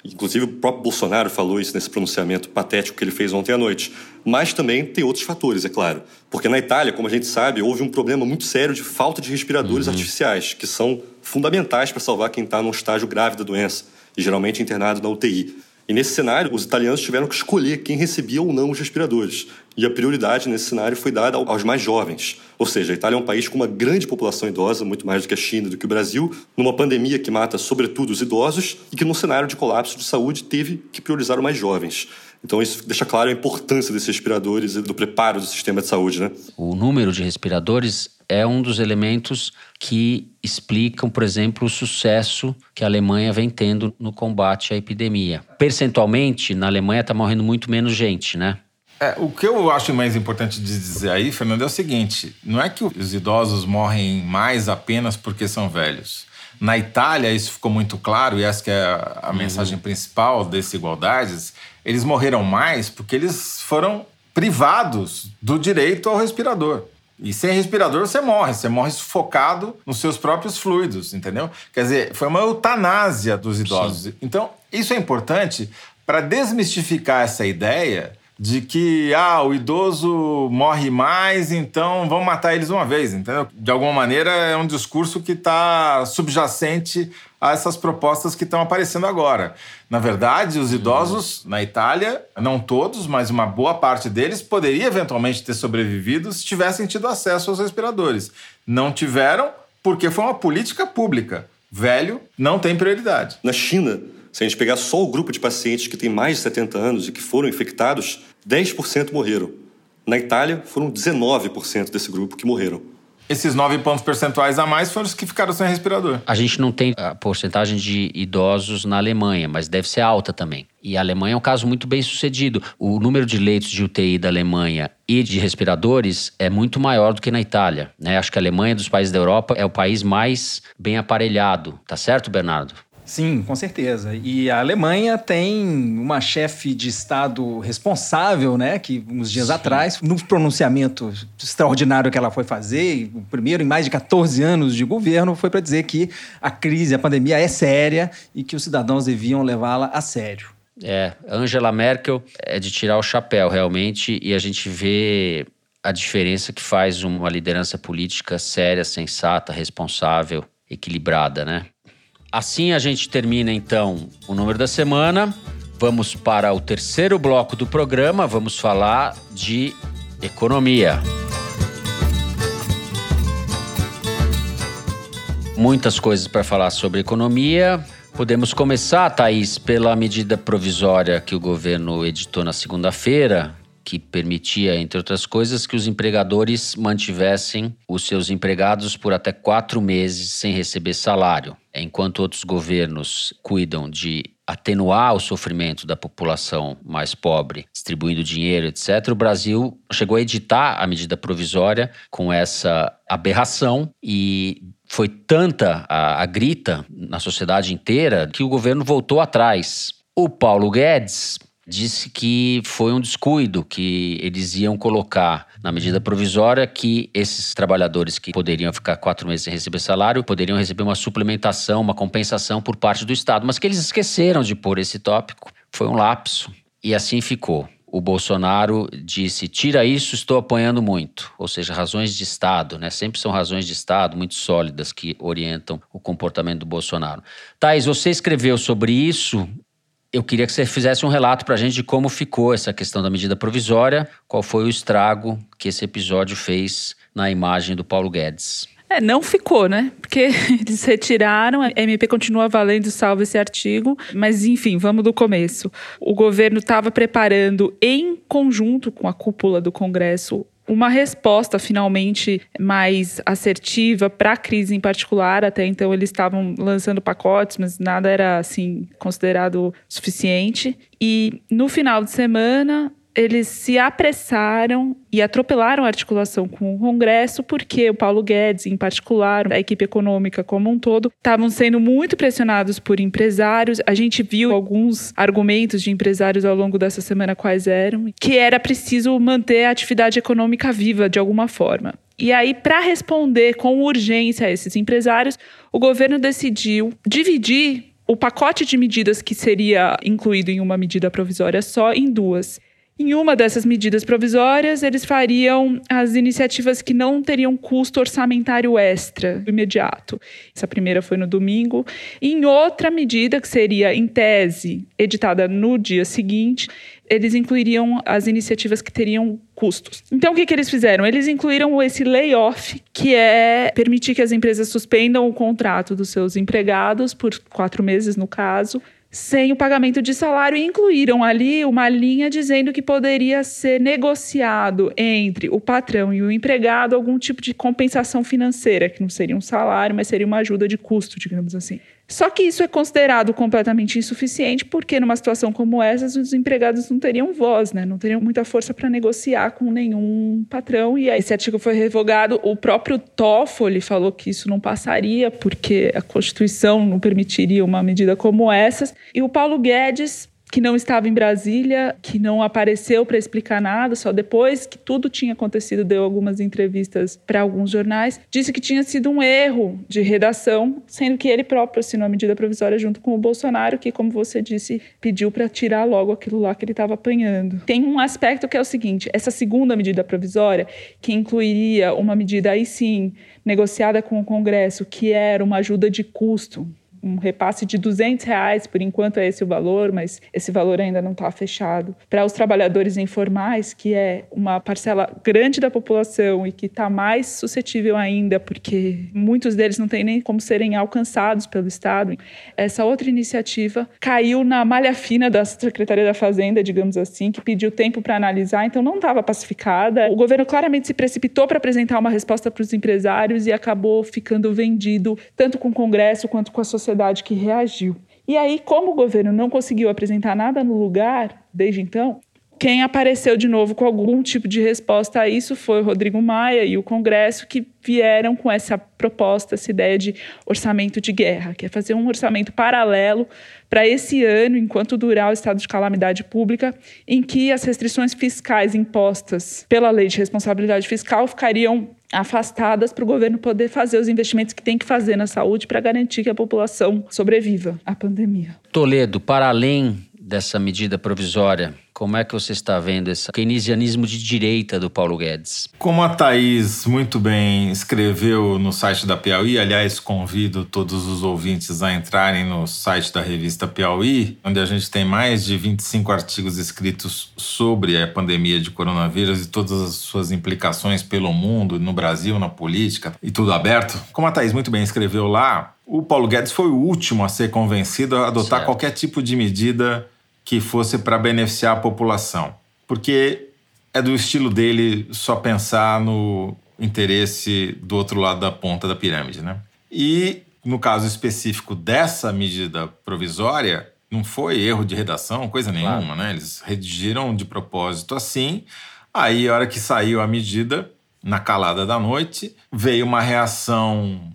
Inclusive, o próprio Bolsonaro falou isso nesse pronunciamento patético que ele fez ontem à noite. Mas também tem outros fatores, é claro. Porque na Itália, como a gente sabe, houve um problema muito sério de falta de respiradores uhum. artificiais, que são fundamentais para salvar quem está num estágio grave da doença, e geralmente internado na UTI. E nesse cenário, os italianos tiveram que escolher quem recebia ou não os respiradores. E a prioridade nesse cenário foi dada aos mais jovens. Ou seja, a Itália é um país com uma grande população idosa, muito mais do que a China, do que o Brasil, numa pandemia que mata sobretudo os idosos e que, num cenário de colapso de saúde, teve que priorizar os mais jovens. Então, isso deixa claro a importância desses respiradores e do preparo do sistema de saúde. Né? O número de respiradores é um dos elementos que explicam, por exemplo, o sucesso que a Alemanha vem tendo no combate à epidemia. Percentualmente, na Alemanha está morrendo muito menos gente, né? É, o que eu acho mais importante de dizer aí, Fernando, é o seguinte: não é que os idosos morrem mais apenas porque são velhos. Na Itália, isso ficou muito claro, e essa que é a, uhum. mensagem principal desse Igualdades, eles morreram mais porque eles foram privados do direito ao respirador. E sem respirador você morre, você morre sufocado nos seus próprios fluidos, entendeu? Quer dizer, foi uma eutanásia dos idosos. Sim. Então, isso é importante para desmistificar essa ideia de que ah, o idoso morre mais, então vamos matar eles uma vez, entendeu? De alguma maneira é um discurso que está subjacente a essas propostas que estão aparecendo agora. Na verdade, os idosos na Itália, não todos, mas uma boa parte deles poderia eventualmente ter sobrevivido se tivessem tido acesso aos respiradores. Não tiveram porque foi uma política pública. Velho não tem prioridade. Na China, se a gente pegar só o grupo de pacientes que tem mais de 70 anos e que foram infectados, 10% morreram. Na Itália, foram 19% desse grupo que morreram. Esses nove pontos percentuais a mais foram os que ficaram sem respirador. A gente não tem a porcentagem de idosos na Alemanha, mas deve ser alta também. E a Alemanha é um caso muito bem sucedido. O número de leitos de UTI da Alemanha e de respiradores é muito maior do que na Itália. Né? Acho que a Alemanha, dos países da Europa, é o país mais bem aparelhado. Tá certo, Bernardo? Sim, com certeza. E a Alemanha tem uma chefe de Estado responsável, né? Que uns dias Sim. atrás, no pronunciamento extraordinário que ela foi fazer, o primeiro em mais de 14 anos de governo, foi para dizer que a crise, a pandemia é séria e que os cidadãos deviam levá-la a sério. É, Angela Merkel é de tirar o chapéu, realmente, e a gente vê a diferença que faz uma liderança política séria, sensata, responsável, equilibrada, né? Assim a gente termina então o número da semana. Vamos para o terceiro bloco do programa, vamos falar de economia. Muitas coisas para falar sobre economia. Podemos começar, Thaís, pela medida provisória que o governo editou na segunda-feira, que permitia, entre outras coisas, que os empregadores mantivessem os seus empregados por até quatro meses sem receber salário. Enquanto outros governos cuidam de atenuar o sofrimento da população mais pobre, distribuindo dinheiro, etc., o Brasil chegou a editar a medida provisória com essa aberração e foi tanta a, a grita na sociedade inteira que o governo voltou atrás. O Paulo Guedes disse que foi um descuido, que eles iam colocar na medida provisória que esses trabalhadores que poderiam ficar quatro meses sem receber salário poderiam receber uma suplementação, uma compensação por parte do Estado, mas que eles esqueceram de pôr esse tópico. Foi um lapso e assim ficou. O Bolsonaro disse: tira isso, estou apoiando muito. Ou seja, razões de Estado, né? Sempre são razões de Estado muito sólidas que orientam o comportamento do Bolsonaro. Thais, você escreveu sobre isso eu queria que você fizesse um relato para a gente de como ficou essa questão da medida provisória, qual foi o estrago que esse episódio fez na imagem do Paulo Guedes. É, não ficou, né? Porque [laughs] eles retiraram, a MP continua valendo, salvo esse artigo, mas enfim, vamos do começo. O governo estava preparando, em conjunto com a cúpula do Congresso, uma resposta finalmente mais assertiva para a crise em particular. Até então eles estavam lançando pacotes, mas nada era assim considerado suficiente. E no final de semana eles se apressaram e atropelaram a articulação com o Congresso, porque o Paulo Guedes, em particular, a equipe econômica como um todo, estavam sendo muito pressionados por empresários. A gente viu alguns argumentos de empresários ao longo dessa semana quais eram, que era preciso manter a atividade econômica viva de alguma forma. E aí, para responder com urgência a esses empresários, o governo decidiu dividir o pacote de medidas que seria incluído em uma medida provisória só em duas. Em uma dessas medidas provisórias, eles fariam as iniciativas que não teriam custo orçamentário extra imediato. Essa primeira foi no domingo. Em outra medida, que seria em tese editada no dia seguinte, eles incluiriam as iniciativas que teriam custos. Então, o que, que eles fizeram? Eles incluíram esse layoff, que é permitir que as empresas suspendam o contrato dos seus empregados por quatro meses, no caso, sem o pagamento de salário e incluíram ali uma linha dizendo que poderia ser negociado entre o patrão e o empregado algum tipo de compensação financeira, que não seria um salário, mas seria uma ajuda de custo, digamos assim. Só que isso é considerado completamente insuficiente, porque numa situação como essa, os empregados não teriam voz, né? não teriam muita força para negociar com nenhum patrão. E aí esse artigo foi revogado. O próprio Toffoli falou que isso não passaria, porque a Constituição não permitiria uma medida como essa. E o Paulo Guedes que não estava em Brasília, que não apareceu para explicar nada, só depois que tudo tinha acontecido, deu algumas entrevistas para alguns jornais, disse que tinha sido um erro de redação, sendo que ele próprio assinou a medida provisória junto com o Bolsonaro, que, como você disse, pediu para tirar logo aquilo lá que ele estava apanhando. Tem um aspecto que é o seguinte: essa segunda medida provisória, que incluiria uma medida aí sim negociada com o Congresso, que era uma ajuda de custo um repasse de 200 reais, por enquanto é esse o valor, mas esse valor ainda não está fechado. Para os trabalhadores informais, que é uma parcela grande da população e que está mais suscetível ainda, porque muitos deles não têm nem como serem alcançados pelo Estado, essa outra iniciativa caiu na malha fina da Secretaria da Fazenda, digamos assim, que pediu tempo para analisar, então não estava pacificada. O governo claramente se precipitou para apresentar uma resposta para os empresários e acabou ficando vendido tanto com o Congresso quanto com a sociedade sociedade que reagiu. E aí, como o governo não conseguiu apresentar nada no lugar desde então, Quem apareceu de novo com algum tipo de resposta a isso foi o Rodrigo Maia e o Congresso, que vieram com essa proposta, essa ideia de orçamento de guerra, que é fazer um orçamento paralelo para esse ano, enquanto durar o estado de calamidade pública, em que as restrições fiscais impostas pela lei de responsabilidade fiscal ficariam afastadas para o governo poder fazer os investimentos que tem que fazer na saúde para garantir que a população sobreviva à pandemia. Toledo, para além dessa medida provisória, como é que você está vendo esse keynesianismo de direita do Paulo Guedes? Como a Thaís muito bem escreveu no site da Piauí, aliás, convido todos os ouvintes a entrarem no site da revista Piauí, onde a gente tem mais de 25 artigos escritos sobre a pandemia de coronavírus e todas as suas implicações pelo mundo, no Brasil, na política e tudo aberto. Como a Thaís muito bem escreveu lá, o Paulo Guedes foi o último a ser convencido a adotar certo. qualquer tipo de medida que fosse para beneficiar a população, porque é do estilo dele só pensar no interesse do outro lado da ponta da pirâmide, né? E no caso específico dessa medida provisória, não foi erro de redação, coisa nenhuma, claro. né? Eles redigiram de propósito assim. Aí, a hora que saiu a medida, na calada da noite, veio uma reação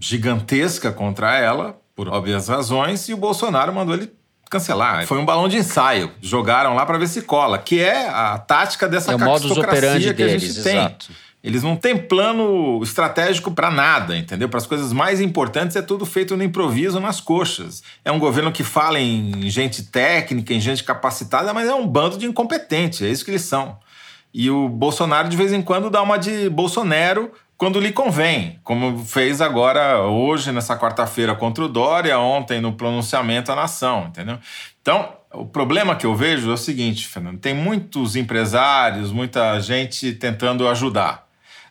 gigantesca contra ela, por óbvias razões, e o Bolsonaro mandou ele cancelar. Foi um balão de ensaio. Jogaram lá para ver se cola, que é a tática dessa é operandi que a gente deles, tem. Exato. Eles não têm plano estratégico para nada, entendeu? Para as coisas mais importantes é tudo feito no improviso, nas coxas. É um governo que fala em gente técnica, em gente capacitada, mas é um bando de incompetentes, é isso que eles são. E o Bolsonaro, de vez em quando, dá uma de Bolsonaro quando lhe convém, como fez agora hoje, nessa quarta-feira, contra o Dória, ontem no pronunciamento à nação, entendeu? Então, o problema que eu vejo é o seguinte, Fernando: tem muitos empresários, muita gente tentando ajudar.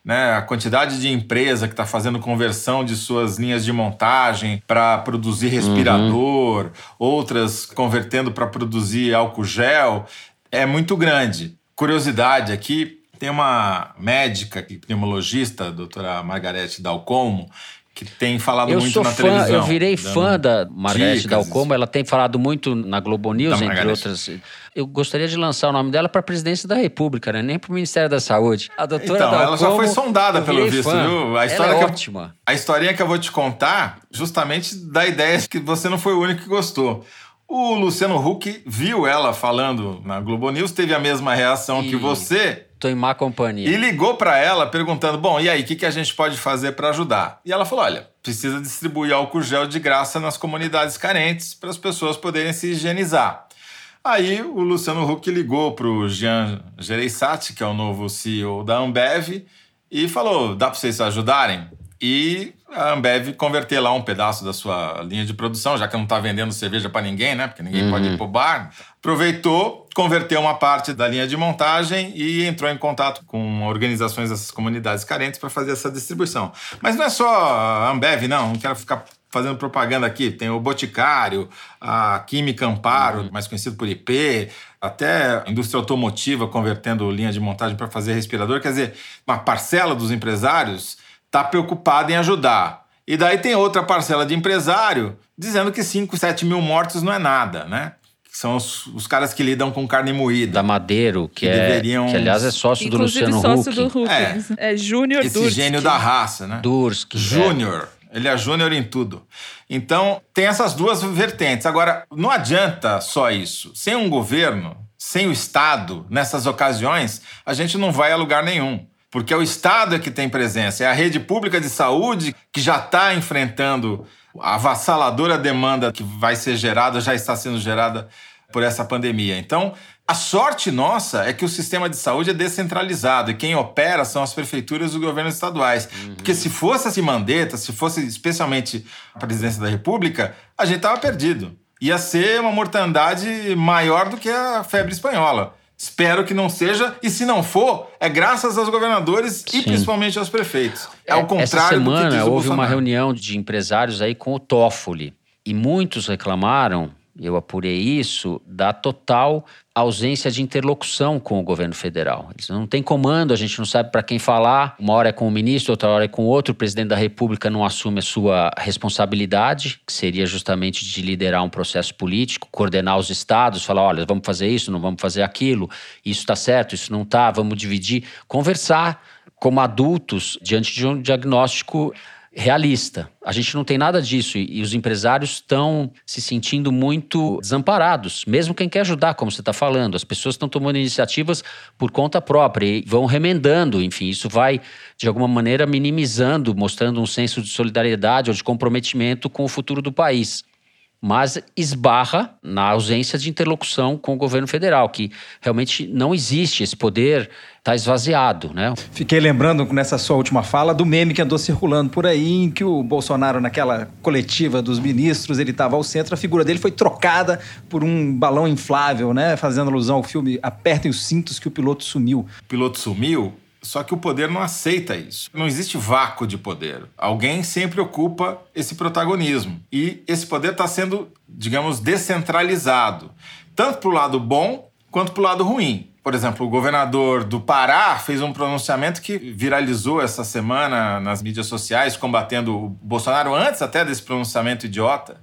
Né, a quantidade de empresa que está fazendo conversão de suas linhas de montagem para produzir respirador, uhum. outras convertendo para produzir álcool gel, é muito grande. Curiosidade aqui, tem uma médica, pneumologista, a doutora Margarete Dalcomo, que tem falado eu muito sou na fã, televisão. Eu virei fã da Margarete Dalcomo, ela tem falado muito na Globo News, entre outras. Eu gostaria de lançar o nome dela para a presidência da República, né? nem para o Ministério da Saúde. A doutora então, Dalcomo, ela já foi sondada, pelo visto, fã. viu? A história ela é ótima. Eu, a historinha que eu vou te contar, justamente da ideia de que você não foi o único que gostou. O Luciano Huck viu ela falando na Globo News, teve a mesma reação e... que você Tô em má companhia. E ligou para ela perguntando: bom, e aí, o que, que a gente pode fazer para ajudar? E ela falou: olha, precisa distribuir álcool gel de graça nas comunidades carentes para as pessoas poderem se higienizar. Aí o Luciano Huck ligou para o Jean Gereissati, que é o novo CEO da Ambev, e falou: dá para vocês ajudarem? E a Ambev converter lá um pedaço da sua linha de produção, já que não está vendendo cerveja para ninguém, né? Porque ninguém uhum. pode ir para o bar. Aproveitou, converteu uma parte da linha de montagem e entrou em contato com organizações dessas comunidades carentes para fazer essa distribuição. Mas não é só a Ambev, não. Não quero ficar fazendo propaganda aqui. Tem o Boticário, a Química Amparo, uhum. mais conhecido por IP, até a indústria automotiva convertendo linha de montagem para fazer respirador. Quer dizer, uma parcela dos empresários está preocupado em ajudar. E daí tem outra parcela de empresário dizendo que 5, 7 mil mortos não é nada, né? Que são os, os, caras que lidam com carne moída. Da Madeiro, que, que é, deveriam... que aliás é sócio Inclusive do Luciano sócio Huck. Do Huck. É, é Júnior Esse gênio da raça, né? Durski. Júnior. É. Ele é júnior em tudo. Então, tem essas duas vertentes. Agora, não adianta só isso. Sem um governo, sem o Estado, nessas ocasiões, a gente não vai a lugar nenhum porque é o Estado é que tem presença, é a rede pública de saúde que já está enfrentando a avassaladora demanda que vai ser gerada, já está sendo gerada por essa pandemia. Então, a sorte nossa é que o sistema de saúde é descentralizado e quem opera são as prefeituras e os governos estaduais. Uhum. Porque se fosse assim Mandetta, se fosse especialmente a presidência da República, a gente estava perdido. Ia ser uma mortandade maior do que a febre espanhola. Espero que não seja, e se não for, é graças aos governadores Sim. e principalmente aos prefeitos. É, o contrário Essa semana do que diz houve uma reunião de empresários aí com o Toffoli e muitos reclamaram eu apurei isso, da total ausência de interlocução com o governo federal. Eles não tem comando, a gente não sabe para quem falar. Uma hora é com o ministro, outra hora é com outro. O presidente da República não assume a sua responsabilidade, que seria justamente de liderar um processo político, coordenar os estados, falar: olha, vamos fazer isso, não vamos fazer aquilo, isso está certo, isso não está, vamos dividir. Conversar como adultos diante de um diagnóstico realista. A gente não tem nada disso e, os empresários estão se sentindo muito desamparados, mesmo quem quer ajudar, como você está falando. As pessoas estão tomando iniciativas por conta própria e vão remendando. Enfim, isso vai, de alguma maneira, minimizando, mostrando um senso de solidariedade ou de comprometimento com o futuro do país mas esbarra na ausência de interlocução com o governo federal, que realmente não existe, esse poder está esvaziado, né? Fiquei lembrando nessa sua última fala do meme que andou circulando por aí, em que o Bolsonaro, naquela coletiva dos ministros, ele estava ao centro, a figura dele foi trocada por um balão inflável, né? Fazendo alusão ao filme Apertem os cintos que o piloto sumiu. O piloto sumiu? Só que o poder não aceita isso. Não existe vácuo de poder. Alguém sempre ocupa esse protagonismo. E esse poder está sendo, digamos, descentralizado. Tanto para o lado bom quanto para o lado ruim. Por exemplo, o governador do Pará fez um pronunciamento que viralizou essa semana nas mídias sociais, combatendo o Bolsonaro antes até desse pronunciamento idiota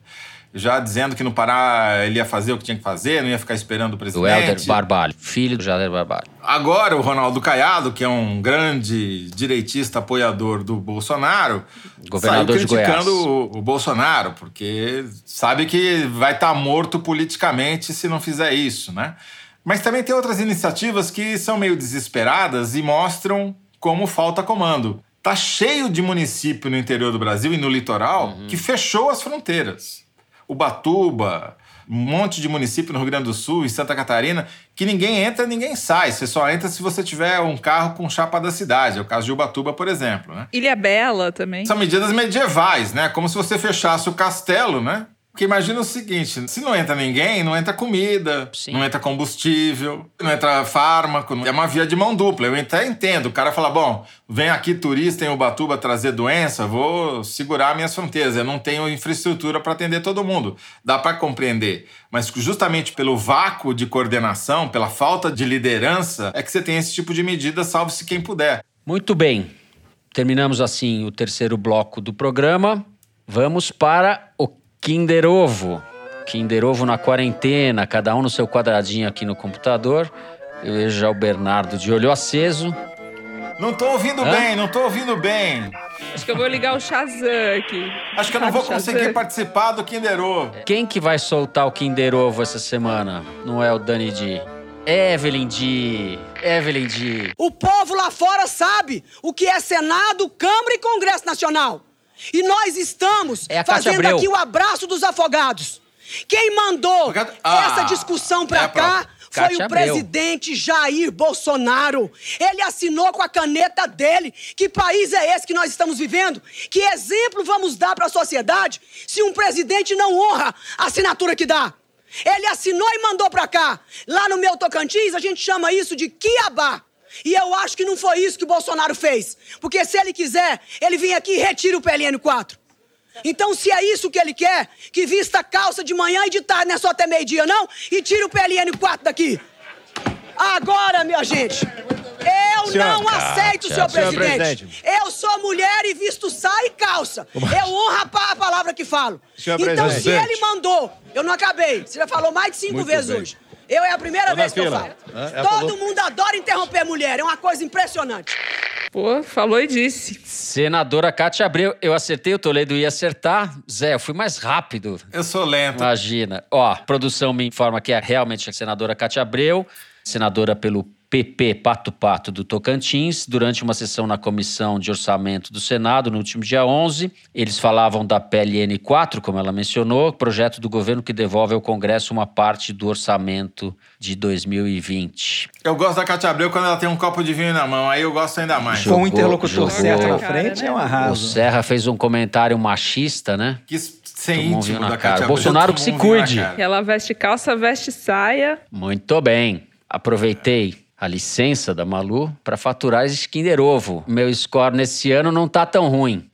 já dizendo que no Pará ele ia fazer o que tinha que fazer, não ia ficar esperando o presidente. O Helder Barbalho, filho do Jader Barbalho. Agora o Ronaldo Caiado, que é um grande direitista apoiador do Bolsonaro, Governador saiu criticando o, o, Bolsonaro, porque sabe que vai estar tá morto politicamente se não fizer isso, né? Mas também tem outras iniciativas que são meio desesperadas e mostram como falta comando. Tá cheio de município no interior do Brasil e no litoral uhum. que fechou as fronteiras. Ubatuba, um monte de município no Rio Grande do Sul e Santa Catarina, que ninguém entra, ninguém sai. Você só entra se você tiver um carro com chapa da cidade. É o caso de Ubatuba, por exemplo, né? Ilha Bela também. São medidas medievais, né? Como se você fechasse o castelo, né? Porque imagina o seguinte: se não entra ninguém, não entra comida, Sim. não entra combustível, não entra fármaco. É uma via de mão dupla. Eu até entendo. O cara fala: bom, vem aqui turista em Ubatuba trazer doença, vou segurar minhas fronteiras. Eu não tenho infraestrutura para atender todo mundo. Dá para compreender. Mas justamente pelo vácuo de coordenação, pela falta de liderança, é que você tem esse tipo de medida, salve-se quem puder. Muito bem. Terminamos assim o terceiro bloco do programa. Vamos para o Kinder Ovo. Kinder Ovo na quarentena, cada um no seu quadradinho aqui no computador. Eu vejo já o Bernardo de olho aceso. Não tô ouvindo Hã? bem, não tô ouvindo bem. Acho que eu vou ligar o Shazam aqui. Acho que eu não vou conseguir participar do Kinder Ovo. Quem que vai soltar o Kinder Ovo essa semana? Não é o Dani D. Evelyn D. Evelyn D. O povo lá fora sabe o que é Senado, Câmara e Congresso Nacional. E nós estamos é fazendo aqui o abraço dos afogados. Quem mandou ah, essa discussão pra é cá foi Cátia o presidente Abreu. Jair Bolsonaro. Ele assinou com a caneta dele. Que país é esse que nós estamos vivendo? Que exemplo vamos dar para a sociedade se um presidente não honra a assinatura que dá? Ele assinou e mandou para cá. Lá no meu Tocantins, a gente chama isso de quiabá. E eu acho que não foi isso que o Bolsonaro fez. Porque se ele quiser, ele vem aqui e retira o PLN 4. Então, se é isso que ele quer, que vista a calça de manhã e de tarde, não é só até meio-dia, não, e tira o PLN 4 daqui. Agora, minha gente, eu senhor, não aceito, senhor, senhor presidente. presidente. Eu sou mulher e visto saia e calça. Eu honro a palavra que falo. Senhor então, presidente. se ele mandou, eu não acabei. Você já falou mais de cinco Muito vezes bem. hoje. Eu é a primeira vez que eu falo. É, Todo falou... mundo adora interromper mulher, é uma coisa impressionante. Pô, falou e disse. Senadora Cátia Abreu, eu acertei, o Toledo ia acertar. Zé, eu fui mais rápido. Eu sou lento. Imagina. Ó, produção me informa que é realmente a senadora Cátia Abreu, senadora pelo PP Pato Pato do Tocantins, durante uma sessão na Comissão de Orçamento do Senado, no último dia 11. Eles falavam da PLN 4, como ela mencionou, projeto do governo que devolve ao Congresso uma parte do orçamento de 2020. Eu gosto da Cátia Abreu quando ela tem um copo de vinho na mão, aí eu gosto ainda mais. Com o interlocutor jogou, Serra na frente, é um arraso. O Serra fez um comentário machista, né? Que sem íntimo na cara. Bolsonaro que se cuide. Ela veste calça, veste saia. Muito bem. Aproveitei a licença da Malu para faturar esse Kinder Ovo. Meu score nesse ano não tá tão ruim.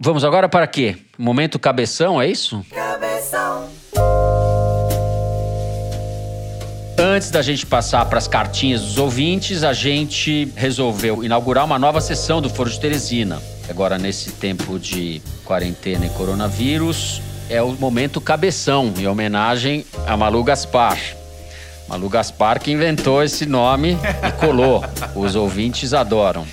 Vamos agora para quê? Momento cabeção, é isso? Cabeção. Antes da gente passar para as cartinhas dos ouvintes, a gente resolveu inaugurar uma nova sessão do Foro de Teresina. Agora, nesse tempo de quarentena e coronavírus, é o momento cabeção, em homenagem a Malu Gaspar. Malu Gaspar que inventou esse nome e colou. Os ouvintes adoram.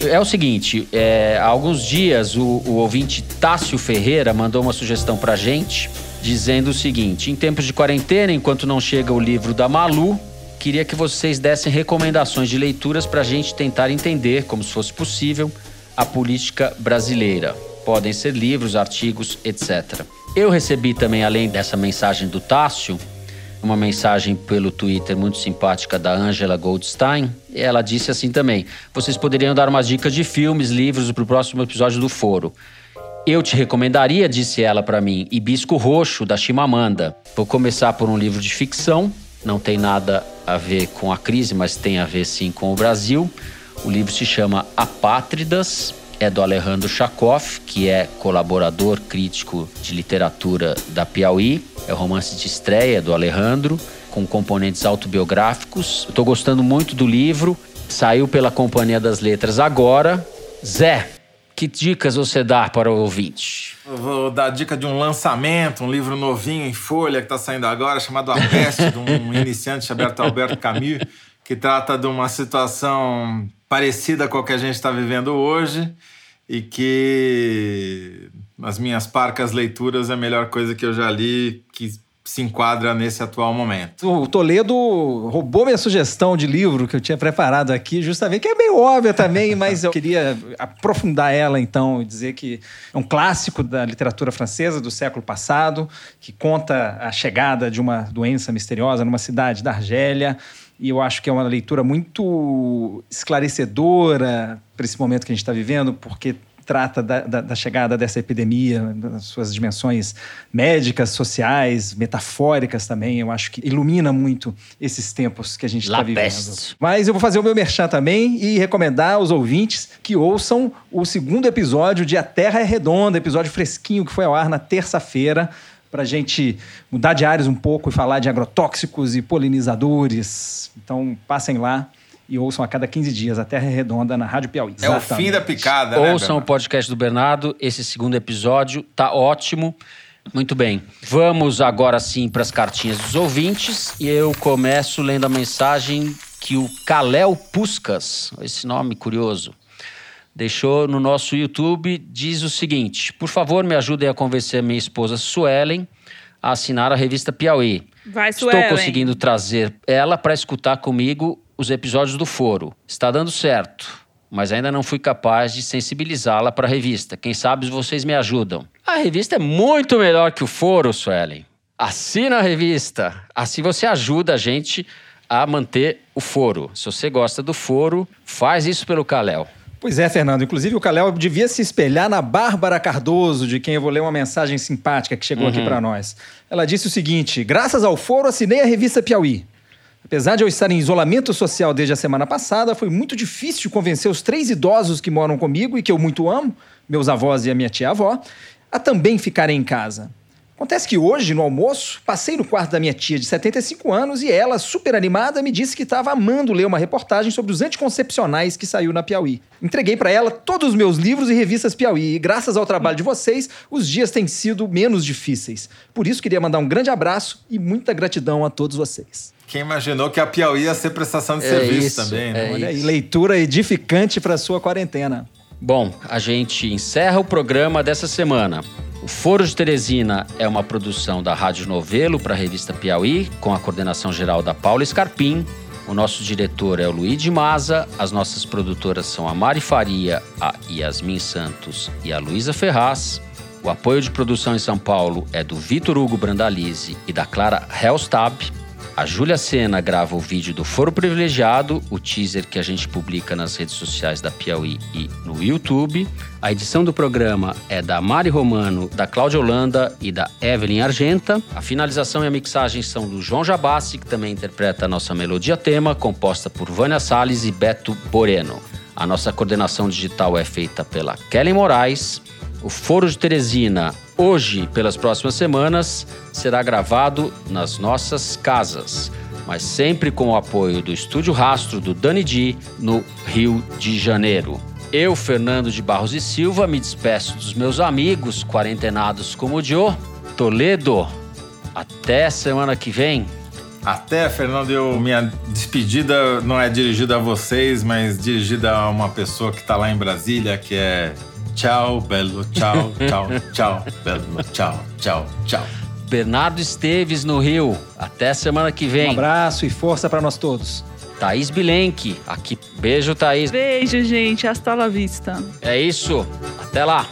É o seguinte, é, há alguns dias o, o ouvinte Tássio Ferreira mandou uma sugestão pra gente dizendo o seguinte: em tempos de quarentena, enquanto não chega o livro da Malu, queria que vocês dessem recomendações de leituras para a gente tentar entender, como se fosse possível, a política brasileira. Podem ser livros, artigos, etc. Eu recebi também, além dessa mensagem do Tássio, uma mensagem pelo Twitter muito simpática da Angela Goldstein. Ela disse assim também: vocês poderiam dar umas dicas de filmes, livros para o próximo episódio do Foro. Eu te recomendaria, disse ela para mim, Hibisco Roxo, da Chimamanda. Vou começar por um livro de ficção, não tem nada a ver com a crise, mas tem a ver sim com o Brasil. O livro se chama Apátridas, é do Alejandro Chakov, que é colaborador crítico de literatura da Piauí. É o romance de estreia do Alejandro, com componentes autobiográficos. Estou gostando muito do livro. Saiu pela Companhia das Letras agora. Zé, que dicas você dá para o ouvinte? Eu vou dar dica de um lançamento, um livro novinho em folha que está saindo agora, chamado A Peste, de um [laughs] iniciante chamado Alberto Camus, que trata de uma situação parecida com a que a gente está vivendo hoje e que as minhas parcas leituras é a melhor coisa que eu já li, que se enquadra nesse atual momento. O Toledo roubou minha sugestão de livro que eu tinha preparado aqui, justamente, que é meio óbvia também, [laughs] mas eu queria aprofundar ela então e dizer que é um clássico da literatura francesa do século passado, que conta a chegada de uma doença misteriosa numa cidade da Argélia. E eu acho que é uma leitura muito esclarecedora para esse momento que a gente está vivendo, porque trata da, da, da, chegada dessa epidemia, das suas dimensões médicas, sociais, metafóricas também. Eu acho que ilumina muito esses tempos que a gente está vivendo. Peste. Mas eu vou fazer o meu merchan também e recomendar aos ouvintes que ouçam o segundo episódio de A Terra é Redonda, episódio fresquinho que foi ao ar na terça-feira para a gente mudar de áreas um pouco e falar de agrotóxicos e polinizadores. Então, passem lá e ouçam a cada 15 dias a Terra Redonda na Rádio Piauí. É Exatamente. o fim da picada, né, Ouçam o podcast do Bernardo, esse segundo episódio tá ótimo. Muito bem. Vamos agora sim para as cartinhas dos ouvintes e eu começo lendo a mensagem que o Kalel Puscas, esse nome curioso, deixou no nosso YouTube, diz o seguinte: Por favor, me ajudem a convencer minha esposa Suelen a assinar a revista Piauí. Vai, Suelen. Estou conseguindo trazer ela para escutar comigo os episódios do Foro. Está dando certo, mas ainda não fui capaz de sensibilizá-la para a revista. Quem sabe vocês me ajudam. A revista é muito melhor que o Foro, Suelen. Assina a revista. Assim você ajuda a gente a manter o Foro. Se você gosta do Foro, faz isso pelo Caléu. Pois é, Fernando. Inclusive, o Caléu devia se espelhar na Bárbara Cardoso, de quem eu vou ler uma mensagem simpática que chegou uhum. aqui para nós. Ela disse o seguinte: Graças ao foro, assinei a revista Piauí. Apesar de eu estar em isolamento social desde a semana passada, foi muito difícil convencer os três idosos que moram comigo e que eu muito amo, meus avós e a minha tia-avó, a também ficarem em casa. Acontece que hoje, no almoço, passei no quarto da minha tia de 75 anos e ela, super animada, me disse que estava amando ler uma reportagem sobre os anticoncepcionais que saiu na Piauí. Entreguei para ela todos os meus livros e revistas Piauí e, graças ao trabalho de vocês, os dias têm sido menos difíceis. Por isso, queria mandar um grande abraço e muita gratidão a todos vocês. Quem imaginou que a Piauí ia ser prestação de é serviço isso, também, né? É Olha aí, leitura edificante para sua quarentena. Bom, a gente encerra o programa dessa semana. O Foro de Teresina é uma produção da Rádio Novelo para a revista Piauí, com a coordenação geral da Paula Scarpim. O nosso diretor é o Luiz de Maza, as nossas produtoras são a Mari Faria, a Yasmin Santos e a Luísa Ferraz. O apoio de produção em São Paulo é do Vitor Hugo Brandalize e da Clara Helstab. A Júlia Sena grava o vídeo do Foro Privilegiado, o teaser que a gente publica nas redes sociais da Piauí e no YouTube. A edição do programa é da Mari Romano, da Cláudia Holanda e da Evelyn Argenta. A finalização e a mixagem são do João Jabassi, que também interpreta a nossa melodia tema, composta por Vânia Salles e Beto Boreno. A nossa coordenação digital é feita pela Kellen Moraes. O Foro de Teresina hoje, pelas próximas semanas, será gravado nas nossas casas. mas sempre com o apoio do Estúdio Rastro do Dani Di, no Rio de Janeiro. Eu, Fernando de Barros e Silva, me despeço dos meus amigos quarentenados como o Joe. Toledo, até semana que vem. Até, Fernando, eu, minha despedida não é dirigida a vocês, mas dirigida a uma pessoa que está lá em Brasília, que é tchau, belo, tchau, tchau, tchau, belo, tchau, tchau, tchau. Bernardo Esteves no Rio. Até semana que vem. Um abraço e força para nós todos. Thaís Bilenque, aqui. Beijo, Thaís. Beijo, gente. Hasta la vista. É isso. Até lá.